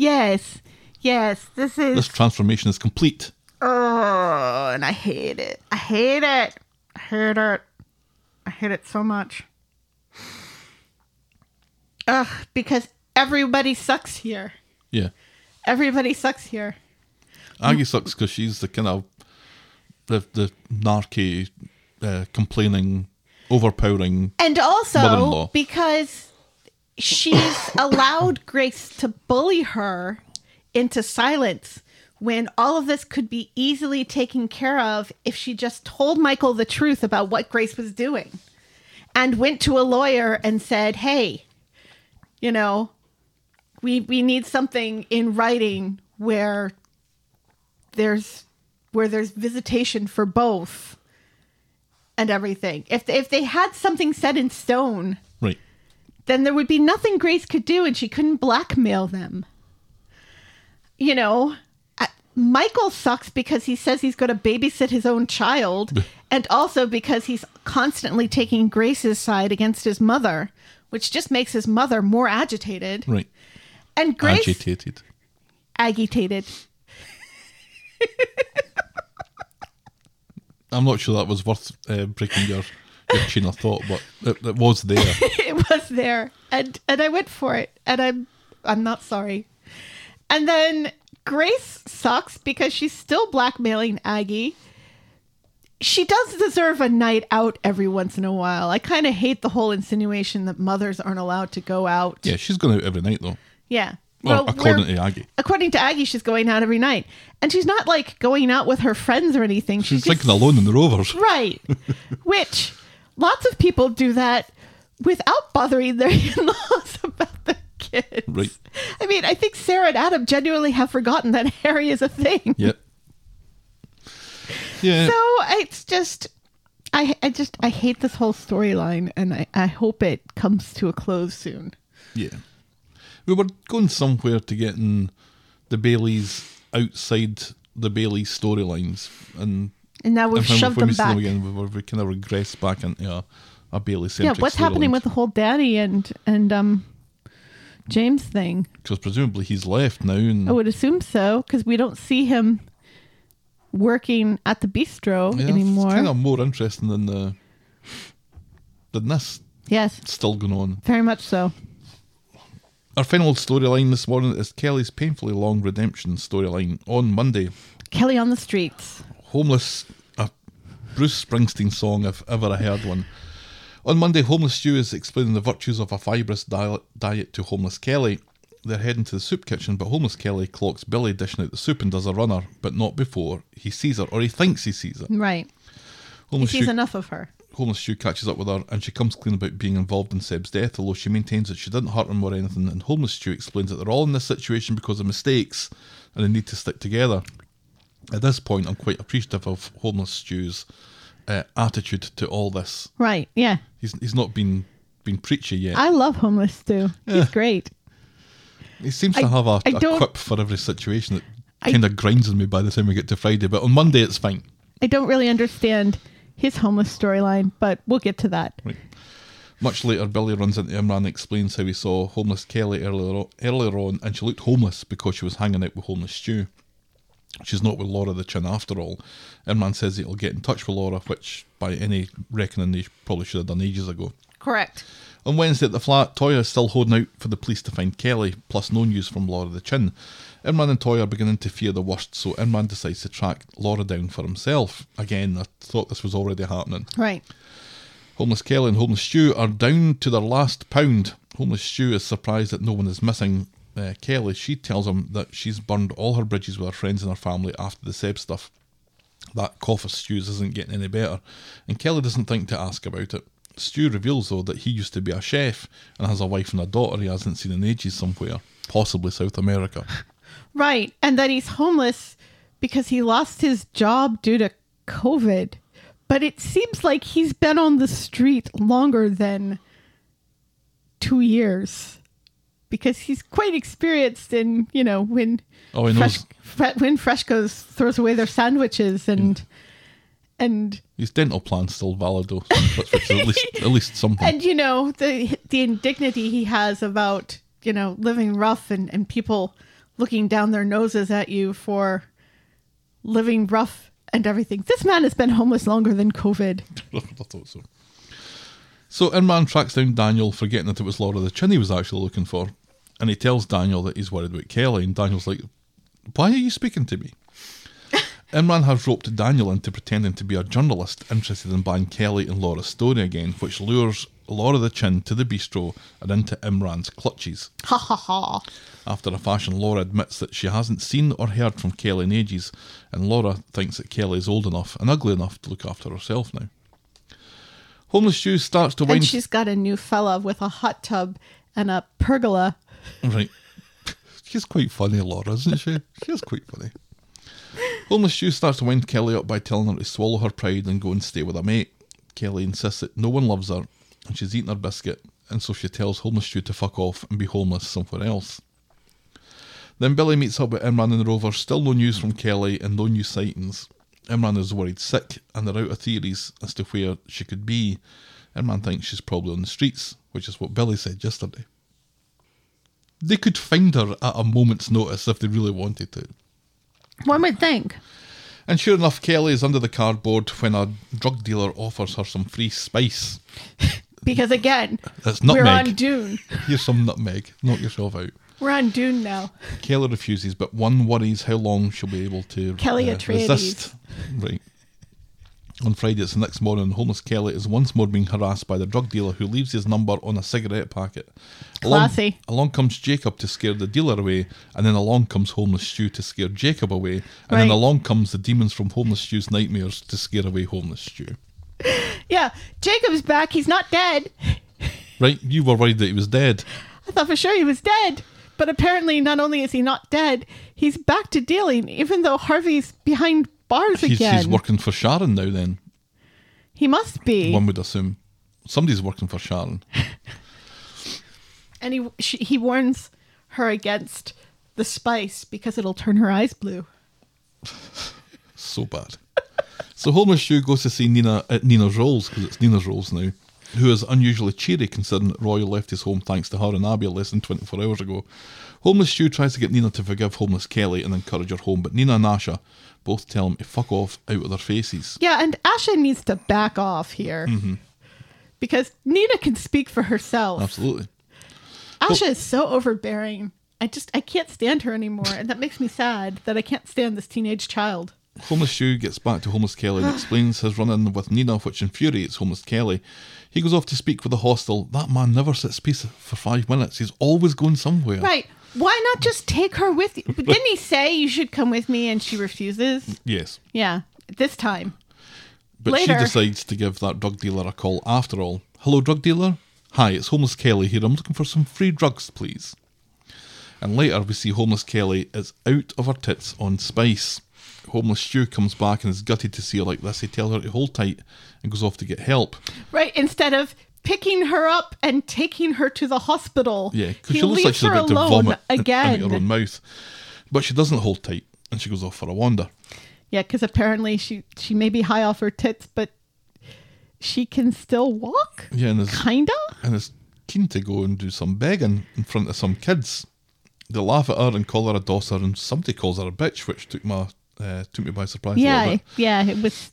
Yes. Yes. This is. This transformation is complete. Oh, and I hate it. I hate it. I hate it. I hate it so much. Ugh, because everybody sucks here. Yeah. Everybody sucks here. Aggie sucks because she's the kind of the the narky, uh, complaining, overpowering. And also Mother-in-law. because she's allowed Grace to bully her into silence when all of this could be easily taken care of if she just told Michael the truth about what Grace was doing and went to a lawyer and said, "Hey, you know, we we need something in writing where there's where there's visitation for both and everything. If if they had something set in stone. Then there would be nothing Grace could do and she couldn't blackmail them. You know, uh, Michael sucks because he says he's going to babysit his own child and also because he's constantly taking Grace's side against his mother, which just makes his mother more agitated. Right. And Grace Agitated. agitated. I'm not sure that was worth uh, breaking your, chain of thought, but it, it was there. it was there and and I went for it and I'm I'm not sorry. And then Grace sucks because she's still blackmailing Aggie. She does deserve a night out every once in a while. I kind of hate the whole insinuation that mothers aren't allowed to go out. Yeah, she's going out every night though. Yeah. Well, according to Aggie. according to Aggie, she's going out every night, and she's not like going out with her friends or anything. She's She's, just thinking alone in the Rovers. Right. Which lots of people do that without bothering their in laws about the kids. Right. I mean, I think Sarah and Adam genuinely have forgotten that Harry is a thing. Yep. Yeah. So it's just. I, I just I hate this whole storyline and I, I hope it comes to a close soon. Yeah. We were going somewhere to getting the Baileys outside the Bailey storylines, and, And now we've and shoved them back. them again, we, were- we kind of regress back into a, a Bailey yeah, centric. what's happening with the whole Daddy and and um James thing? Because presumably he's left now, and I would assume so because we don't see him working at the bistro yeah, anymore. It's kind of more interesting than the than this yes, still going on. very much so. Our final storyline this morning is Kelly's painfully long redemption storyline on Monday. Kelly on the streets. Homeless, a Bruce Springsteen song if ever I heard one. On Monday, Homeless Stew is explaining the virtues of a fibrous diet, to Homeless Kelly. They're heading to the soup kitchen, but Homeless Kelly clocks Billy dishing out the soup and does a runner, but not before he sees her, or he thinks he sees her. Right. He Homeless sees Stew, enough of her. Homeless Stew catches up with her, and she comes clean about being involved in Seb's death, although she maintains that she didn't hurt him or anything. And Homeless Stew explains that they're all in this situation because of mistakes, and they need to stick together. At this point, I'm quite appreciative of Homeless Stew's uh, attitude to all this. Right. Yeah. He's he's not been been preachy yet. I love homeless Stu. He's great. he seems I- to have a, a quip for every situation that I- kind of grinds on me by the time we get to Friday. But on Monday, it's fine. I don't really understand his homeless storyline, but we'll get to that. Much later, Billy runs into Imran and explains how he saw homeless Kelly earlier, earlier on, and she looked homeless because she was hanging out with homeless Stew. She's not with Laura the Chin after all. Imran says he'll get in touch with Laura, which by any reckoning they probably should have done ages ago. Correct. On Wednesday at the flat, Toyah is still holding out for the police to find Kelly, plus no news from Laura the Chin. Imran and Toyah are beginning to fear the worst, so Imran decides to track Laura down for himself. Again, I thought this was already happening. Right. Homeless Kelly and Homeless Stew are down to their last pound. Homeless Stew is surprised that no one is missing uh, Kelly. She tells him that she's burned all her bridges with her friends and her family after the Seb stuff. That cough of Stew's isn't getting any better, and Kelly doesn't think to ask about it. Stew reveals, though, that he used to be a chef and has a wife and a daughter he hasn't seen in ages somewhere, possibly South America. Right. And that he's homeless because he lost his job due to COVID. But it seems like he's been on the street longer than two years because he's quite experienced in, you know, when Oh, he knows. When Freshco's throws away their sandwiches and mm. and His dental plan's still valid, though, at least, at least something. and you know the the indignity he has about you know living rough and and people looking down their noses at you for living rough and everything. This man has been homeless longer than COVID. I thought so. So Imran tracks down Daniel, forgetting that it was Laura the Chin he was actually looking for, and he tells Daniel that he's worried about Kelly, and Daniel's like, "Why are you speaking to me?" Imran has roped Daniel into pretending to be a journalist interested in buying Kelly and Laura's story again, which lures Laura the Chin to the bistro and into Imran's clutches. Ha ha ha. After a fashion, Laura admits that she hasn't seen or heard from Kelly in ages, and Laura thinks that Kelly is old enough and ugly enough to look after herself now. Homeless Stew starts to wind. And she's got a new fella with a hot tub and a pergola. Right. She's quite funny, Laura, isn't she? She's quite funny. Homeless Stew starts to wind Kelly up by telling her to swallow her pride and go and stay with a mate. Kelly insists that no one loves her, and she's eaten her biscuit, and so she tells Homeless Stew to fuck off and be homeless somewhere else. Then Billy meets up with Imran and Rover, still no news from Kelly and no new sightings. Imran is worried sick, and they're out of theories as to where she could be. Imran thinks she's probably on the streets, which is what Billy said yesterday. They could find her at a moment's notice if they really wanted to. One would think. And sure enough, Kelly is under the cardboard when a drug dealer offers her some free spice. Because again, That's we're on Dune. Here's some nutmeg. Knock yourself out. We're on Dune now. Kelly refuses, but one worries how long she'll be able to Kelly uh, Atreides. resist. Right. On Friday, it's the next morning, homeless Kelly is once more being harassed by the drug dealer who leaves his number on a cigarette packet. Along, Classy. along comes Jacob to scare the dealer away, and then along comes homeless Stew to scare Jacob away, and then along comes the demons from homeless Stew's nightmares to scare away homeless Stew. Yeah, Jacob's back. He's not dead. Right? You were worried that he was dead. I thought for sure he was dead. But apparently, not only is he not dead, he's back to dealing, even though Harvey's behind bars He's, again. he's working for Sharon now. Then he must be. one would assume somebody's working for Sharon. and he she, he warns her against the spice because it'll turn her eyes blue. So bad. so homeless Stew goes to see Nina at Nina's Rolls because it's Nina's Rolls now, who is unusually cheery considering that Roy left his home thanks to her and Abby less than 24 hours ago. Homeless Stew tries to get Nina to forgive homeless Kelly and encourage her home, but Nina and Asha both tell him to fuck off out of their faces. Yeah, and Asha needs to back off here mm-hmm. because Nina can speak for herself. Absolutely. Asha is so overbearing. I just I can't stand her anymore, and that makes me sad that I can't stand this teenage child. Homeless Stew gets back to Homeless Kelly and explains his run in with Nina, which infuriates Homeless Kelly. He goes off to speak with the hostel. That man never sits peace for five minutes. He's always going somewhere. Right? Why not just take her with you? Didn't he say you should come with me, and she refuses? Yes. Yeah, this time. But Later. she decides to give that drug dealer a call after all. Hello, drug dealer? Hi, it's Homeless Kelly here. I'm looking for some free drugs, please. And later we see Homeless Kelly is out of her tits on Spice. Homeless Stew comes back and is gutted to see her like this. He tells her to hold tight and goes off to get help. Right? Instead of picking her up and taking her to the hospital. Yeah, because he she looks like she's her about to vomit in- again. into her own mouth. But she doesn't hold tight and she goes off for a wander. Yeah, because apparently she she may be high off her tits, but she can still walk. Yeah, and is, Kinda. and is keen to go and do some begging in front of some kids. They laugh at her and call her a dosser, and somebody calls her a bitch, which took my uh, took me by surprise. Yeah, yeah, it was.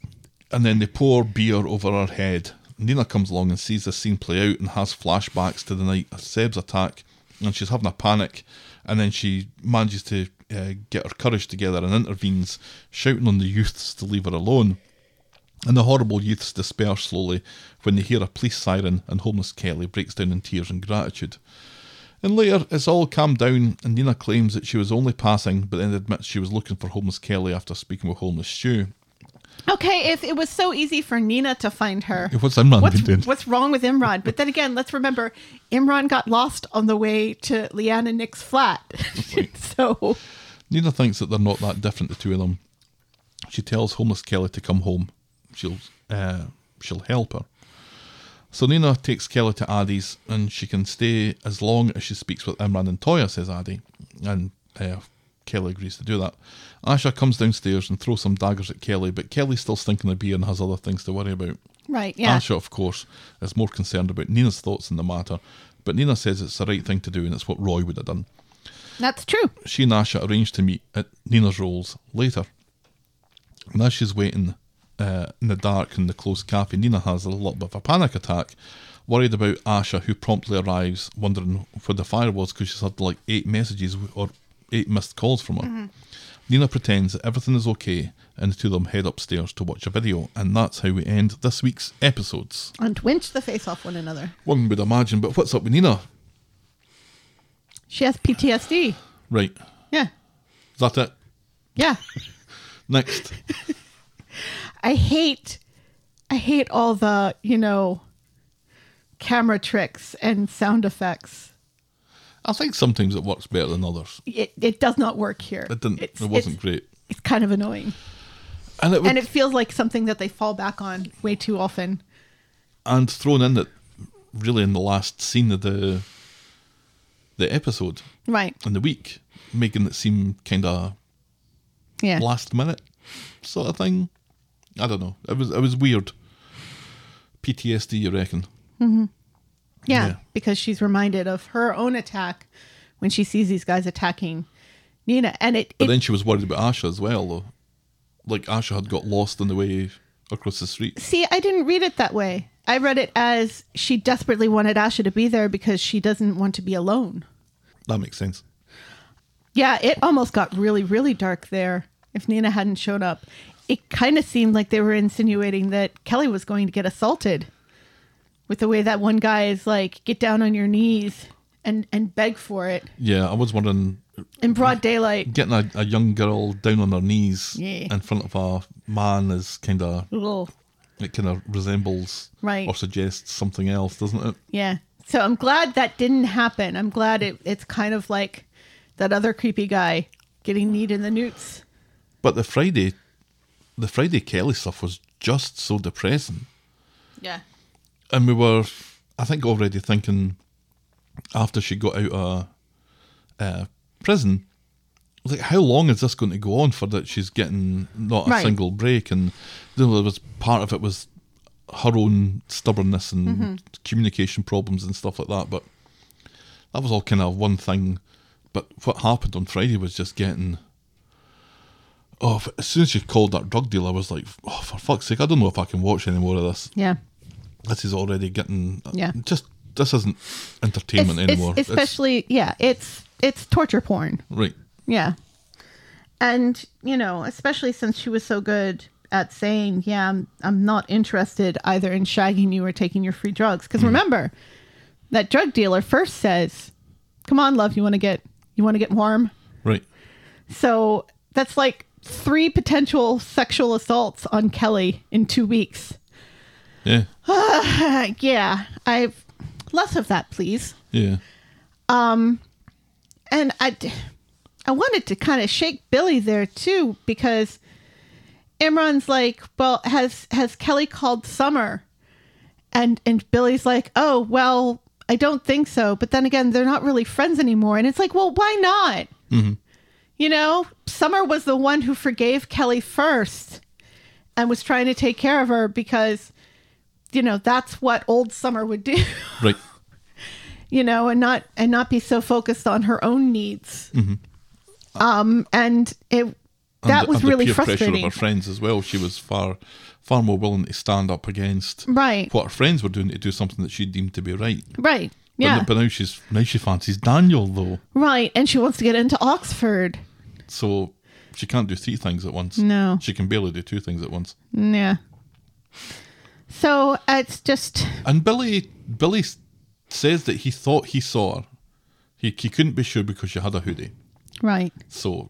And then they pour beer over her head. Nina comes along and sees the scene play out and has flashbacks to the night of Seb's attack, and she's having a panic. And then she manages to uh, get her courage together and intervenes, shouting on the youths to leave her alone. And the horrible youths disperse slowly when they hear a police siren, and homeless Kelly breaks down in tears in gratitude. And later, it's all calmed down, and Nina claims that she was only passing, but then admits she was looking for homeless Kelly after speaking with homeless Stu. Okay, if it was so easy for Nina to find her, What's Imran what's, doing? what's wrong with Imran? But then again, let's remember Imran got lost on the way to Leanne and Nick's flat. so, Nina thinks that they're not that different, the two of them. She tells homeless Kelly to come home. She'll uh, she'll help her. So Nina takes Kelly to Aadi's, and she can stay as long as she speaks with Imran and Toyah, says Aadi. And uh, Kelly agrees to do that. Asha comes downstairs and throws some daggers at Kelly, but Kelly's still stinking of beer and has other things to worry about. right, yeah. Asha, of course, is more concerned about Nina's thoughts in the matter, but Nina says it's the right thing to do and it's what Roy would have done That's true. she and Asha arrange to meet at Nina's Rolls later. And as she's waiting uh, in the dark in the closed cafe, Nina has a little bit of a panic attack, worried about Asha, who promptly arrives, wondering where the fire was because she's had like eight messages or eight missed calls from her. Nina pretends that everything is okay, and the two of them head upstairs to watch a video, and that's how we end this week's episodes. And winch the face off one another. One would imagine, but what's up with Nina? She has PTSD. Right, Yeah. is that it? Yeah. Next. I hate I hate all the, you know, camera tricks and sound effects. I think sometimes it works better than others. It it does not work here. It didn't. It's- it wasn't it's, great. It's kind of annoying. And it would, And it feels like something that they fall back on way too often. and thrown in that really in the last scene of the the episode Right. in the week, making it seem kind of Yeah. last minute sort of thing. I don't know. It was it was weird. PTSD, you reckon? Mm-hmm. yeah, yeah. because she's reminded of her own attack when she sees these guys attacking Nina. And it, But it then she was worried about Asha as well, though. Like Asha had got lost on the way across the street. see, I didn't read it that way. I read it as she desperately wanted Asha to be there because she doesn't want to be alone. That makes sense. Yeah, it almost got really, really dark there if Nina hadn't shown up. It kind of seemed like they were insinuating that Kelly was going to get assaulted with the way that one guy is like, get down on your knees and, and beg for it Yeah, I was wondering in broad daylight. getting a, a young girl down on her knees Yeah. in front of a man is kind of it kind of resembles Right. or suggests something else, doesn't it? yeah. So I'm glad that didn't happen. I'm glad it, it's kind of like that other creepy guy getting kneed in the newts. But the Friday, the Friday Kelly stuff was just so depressing, Yeah. and we were, I think, already thinking after she got out of uh, prison, like how long is this going to go on for that she's getting not a Right. single break, and you know, there was part of it was her own stubbornness and Mm-hmm. communication problems and stuff like that, but that was all kind of one thing. But what happened on Friday was just getting. Oh, as soon as she called that drug deal, I was like, oh, for fuck's sake, I don't know if I can watch any more of this. Yeah. This is already getting. Uh, yeah. Just, this isn't entertainment It's- anymore. it's especially, yeah, it's it's torture porn. right. Yeah. And, you know, especially since she was so good at saying, yeah, I'm, I'm not interested either in shagging you or taking your free drugs. Because hmm. remember, that drug dealer first says, come on, love, you want to get, you want to get warm? Right. So that's like three potential sexual assaults on Kelly in two weeks. Yeah. Uh, yeah, I've less of that, please. Yeah. Um, and I, I wanted to kind of shake Billy there too because Imran's like, well, has has Kelly called Summer, and and Billy's like, oh well, I don't think so. But then again, they're not really friends anymore, and it's like, well, why not? You know, Summer was the one who forgave Kelly first, and was trying to take care of her because, you know, that's what old Summer would do. Right. you know, and not and not be so focused on her own needs. Um, and it That was under really peer pressure of her friends as well. She was far, far more willing to stand up against Right. what her friends were doing to do something that she deemed to be right. Right. But, Yeah. n- but now she's now she fancies Daniel though, right. And she wants to get into Oxford. so she can't do three things at once. No. she can barely do two things at once. Yeah. So uh, it's just And Billy, Billy says that he thought he saw her. He he couldn't be sure because she had a hoodie. right. So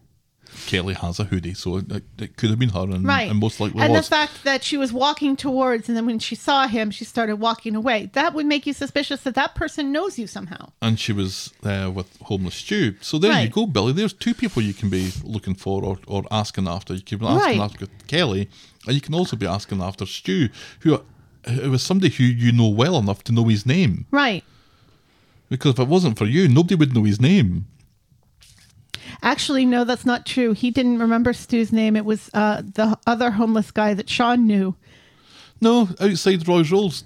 Kelly has a hoodie, so it, it could have been her, and, Right. and most likely and was. the fact that she was walking towards, and then when she saw him, she started walking away. That would make you suspicious that that person knows you somehow. and she was uh, with homeless Stu. So there you go, Billy. There's two people you can be looking for or, or asking after. You can be asking Right. after Kelly, and you can also be asking after Stu, who who was somebody who you know well enough to know his name. Right. Because if it wasn't for you, nobody would know his name. Actually, no, that's not true. He didn't remember Stu's name. It was uh, the other homeless guy that Sean knew. No, outside Roy's Rolls,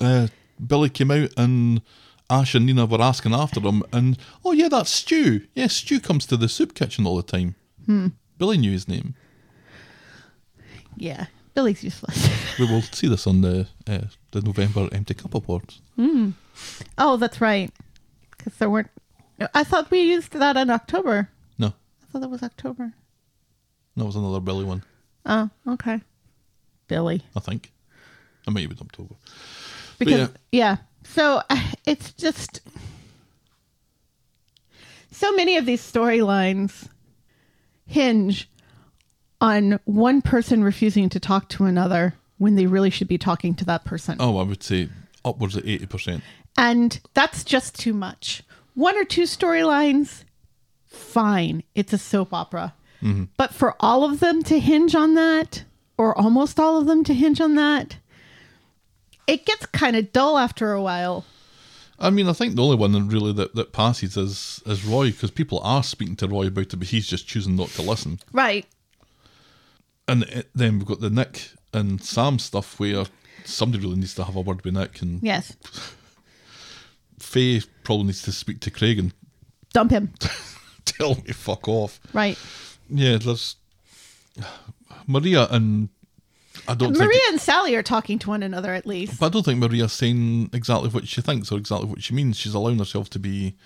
uh, Billy came out and Ash and Nina were asking after him, and oh yeah, that's Stu. Yeah, Stu comes to the soup kitchen all the time. Hmm. Billy knew his name. Yeah. Billy's useless. We will see this on the uh, the November Empty Cup Awards. oh, that's right. Because there weren't. I thought we used that in October. No, thought that was October. that was another Billy one. Oh, okay. Billy. I think. I might it been October. because yeah. yeah. so uh, it's just so many of these storylines hinge on one person refusing to talk to another when they really should be talking to that person Oh, I would say upwards of eighty percent. and that's just too much one or two storylines fine it's a soap opera mm-hmm. but for all of them to hinge on that or almost all of them to hinge on that it gets kind of dull after a while I mean, I think the only one that really that, that passes is is Roy because people are speaking to Roy about it, but he's just choosing not to listen. right And it, then we've got the Nick and Sam stuff where somebody really needs to have a word with Nick, and Yes. Faye probably needs to speak to Craig and Dump him. tell me fuck off. Right. Yeah, there's Maria and I don't Maria and Sally are talking to one another at least. but I don't think Maria's saying exactly what she thinks or exactly what she means. She's allowing herself to be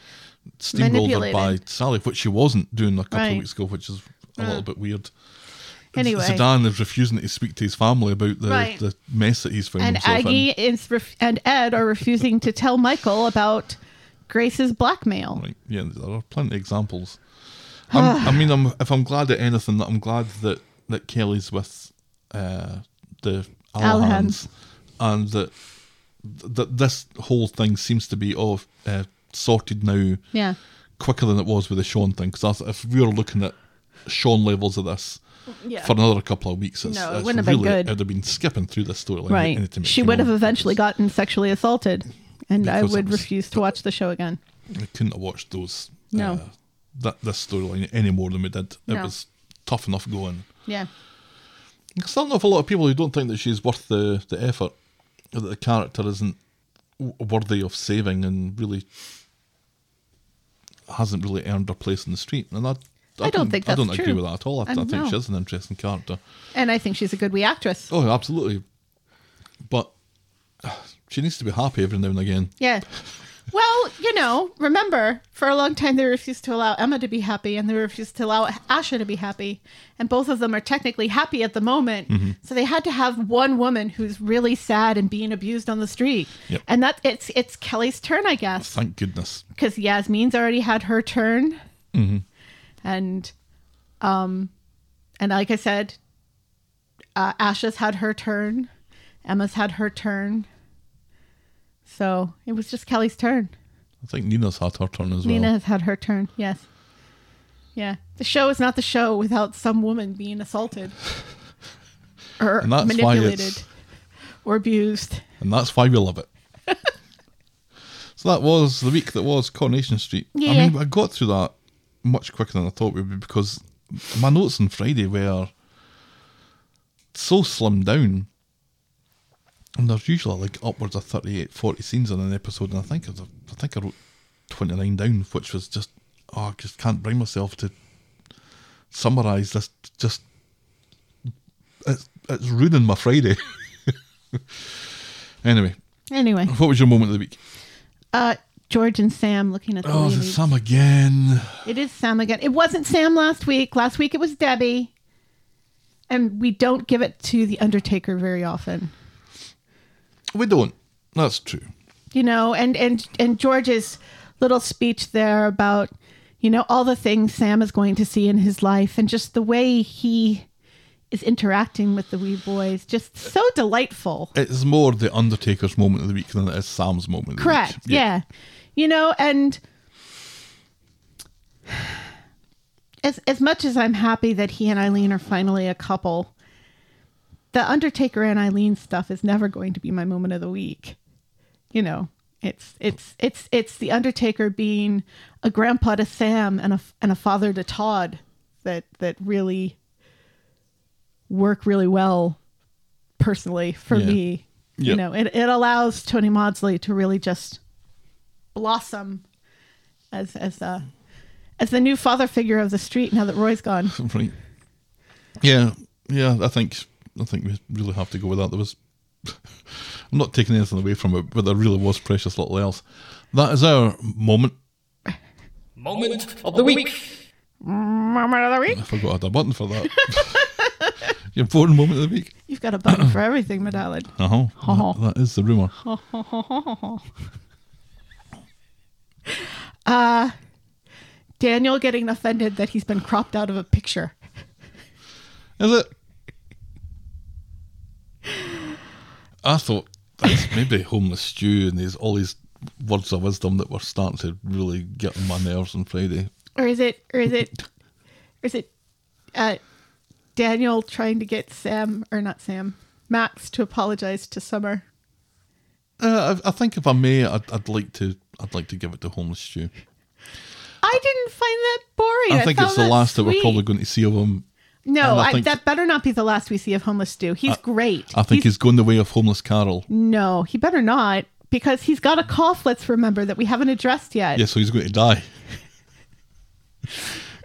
steamrolled by Sally, which she wasn't doing a couple Right. of weeks ago, which is a little bit weird. Anyway. Zeedan is refusing to speak to his family about the, Right. the mess that he's found And himself Aggie in. is ref- and Ed are refusing to tell Michael about Grace's blackmail. Right. Yeah, there are plenty of examples. I'm, I mean, I'm, if I'm glad at anything, I'm glad that, that Kelly's with uh, the Alahans, Alahans. and that that this whole thing seems to be all uh, sorted now Yeah. quicker than it was with the Sean thing. Because if we were looking at Sean levels of this Yeah. for another couple of weeks, it's, No, it it's wouldn't have been good. It'd have been skipping through this storyline. Right. She would have eventually gotten sexually assaulted. And I would was- refuse to watch the show again. I couldn't have watched those No. uh, that this storyline any more than we did. It No. was tough enough going. Yeah. There's not an awful lot of people who don't think that she's worth the, the effort, or that the character isn't worthy of saving and really hasn't really earned her place in the street. And I, I don't think I don't that's agree true. with that at all. I, I I think know. she's an interesting character. And I think she's a good wee actress. Oh, absolutely. She needs to be happy every now and again. Yeah. Well, you know, remember, for a long time they refused to allow Emma to be happy and they refused to allow Asha to be happy. And both of them are technically happy at the moment. Mm-hmm. So they had to have one woman who's really sad and being abused on the street. Yep. And that it's it's Kelly's turn, I guess. Thank goodness. Because Yasmin's already had her turn. Mm-hmm. And um and like I said, uh, Asha's had her turn. Emma's had her turn. So it was just Kelly's turn. I think Nina's had her turn as Nina well. has had her turn. Yes. Yeah. The show is not the show without some woman being assaulted or manipulated or abused. and that's why we love it. so that was the week that was Coronation Street. Yeah. I mean, I got through that much quicker than I thought we would because my notes on Friday were so slimmed down. And there's usually like upwards of 38, 40 scenes in an episode, and I think I, I think I wrote 29 down, which was just oh, I just can't bring myself to summarise this. Just it's it's ruining my Friday. anyway, Anyway, what was your moment of the week? uh, George and Sam looking at the Oh, is. Sam again? It is Sam again. It wasn't Sam last week. Last week it was Debbie. And we don't give it to the Undertaker very often. We don't. That's true. You know, and and and George's little speech there about, you know, all the things Sam is going to see in his life and just the way he is interacting with the wee boys. Just so delightful. It's more the Undertaker's moment of the week than it is Sam's moment. Of the Correct. Week. Yeah. You know, and as as much as I'm happy that he and Eileen are finally a couple, the Undertaker and Eileen stuff is never going to be my moment of the week. You know, it's it's it's it's the Undertaker being a grandpa to Sam and a and a father to Todd that that really work really well personally for Yeah. me. You know, it, it allows Tony Maudsley to really just blossom as as a as the new father figure of the street now that Roy's gone. Right. Yeah, yeah. I think I think we really have to go with that. There was. I'm not taking anything away from it, but there really was precious little else. That is our moment. Moment of the week. Moment of the week. I forgot I had a button for that. Your important moment of the week. You've got a button for everything, my darling. Uh huh. that is the rumor. Uh, Daniel getting offended that he's been cropped out of a picture. Is it? I thought that's maybe homeless Stu and these all these words of wisdom that were starting to really get on my nerves on Friday. Or is it or is it or is it uh Daniel trying to get Sam or not Sam, Max to apologize to Summer. Uh, I, I think if I may, I'd, I'd like to. I'd like to give it to homeless Stu. I didn't find that boring. I think found it's the last that we're probably going to see of him. No, and I I think- that better not be the last we see of Homeless Stu. He's great. I think he's, going the way of homeless Carol. No, he better not because he's got a cough. Let's remember that we haven't addressed yet. Yeah, so he's going to die.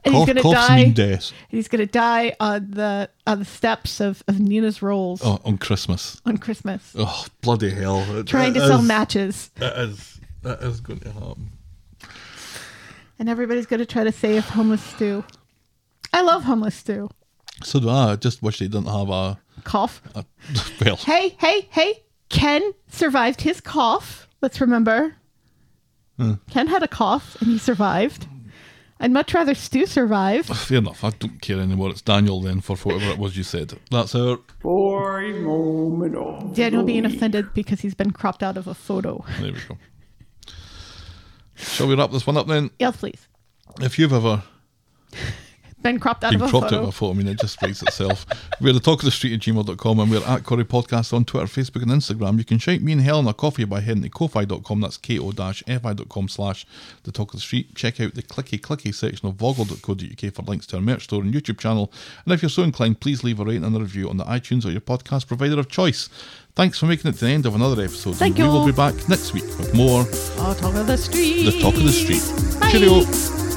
and he's Cough- going to die. death. He's going to die on the on the steps of, of Nina's Rolls Oh, on Christmas. on Christmas, Oh, bloody hell! It- trying it to sell matches, It is. That is going to happen. and everybody's going to try to save Homeless Stu. I love Homeless Stu. So do I. I just wish they didn't have a. Cough. Uh, a well, Hey, hey, hey! Ken survived his cough. Let's remember. Hmm. Ken had a cough and he survived. I'd much rather Stu survive. fair enough. I don't care anymore. It's Daniel then for whatever it was you said. That's our. For a moment of Daniel being offended because he's been cropped out of a photo. There we go. Shall we wrap this one up then? Yes, please. If you've ever Been cropped out been of a cropped out photo. of a photo, I mean, it just writes itself. We're the talk of the street at gmail.com and we're at Corrie Podcast on Twitter, Facebook, and Instagram. You can shout me and Helen a coffee by heading to ko-fi.com. That's ko-fi.com slash the talk of the street. Check out the clicky clicky section of vogle.co.uk for links to our merch store and YouTube channel. And if you're so inclined, please leave a rating and a review on the iTunes or your podcast provider of choice. Thanks for making it to the end of another episode. Thank you. we will be back next week with more Oh, talk of the street. The Talk of the Street. Bye. Cheerio.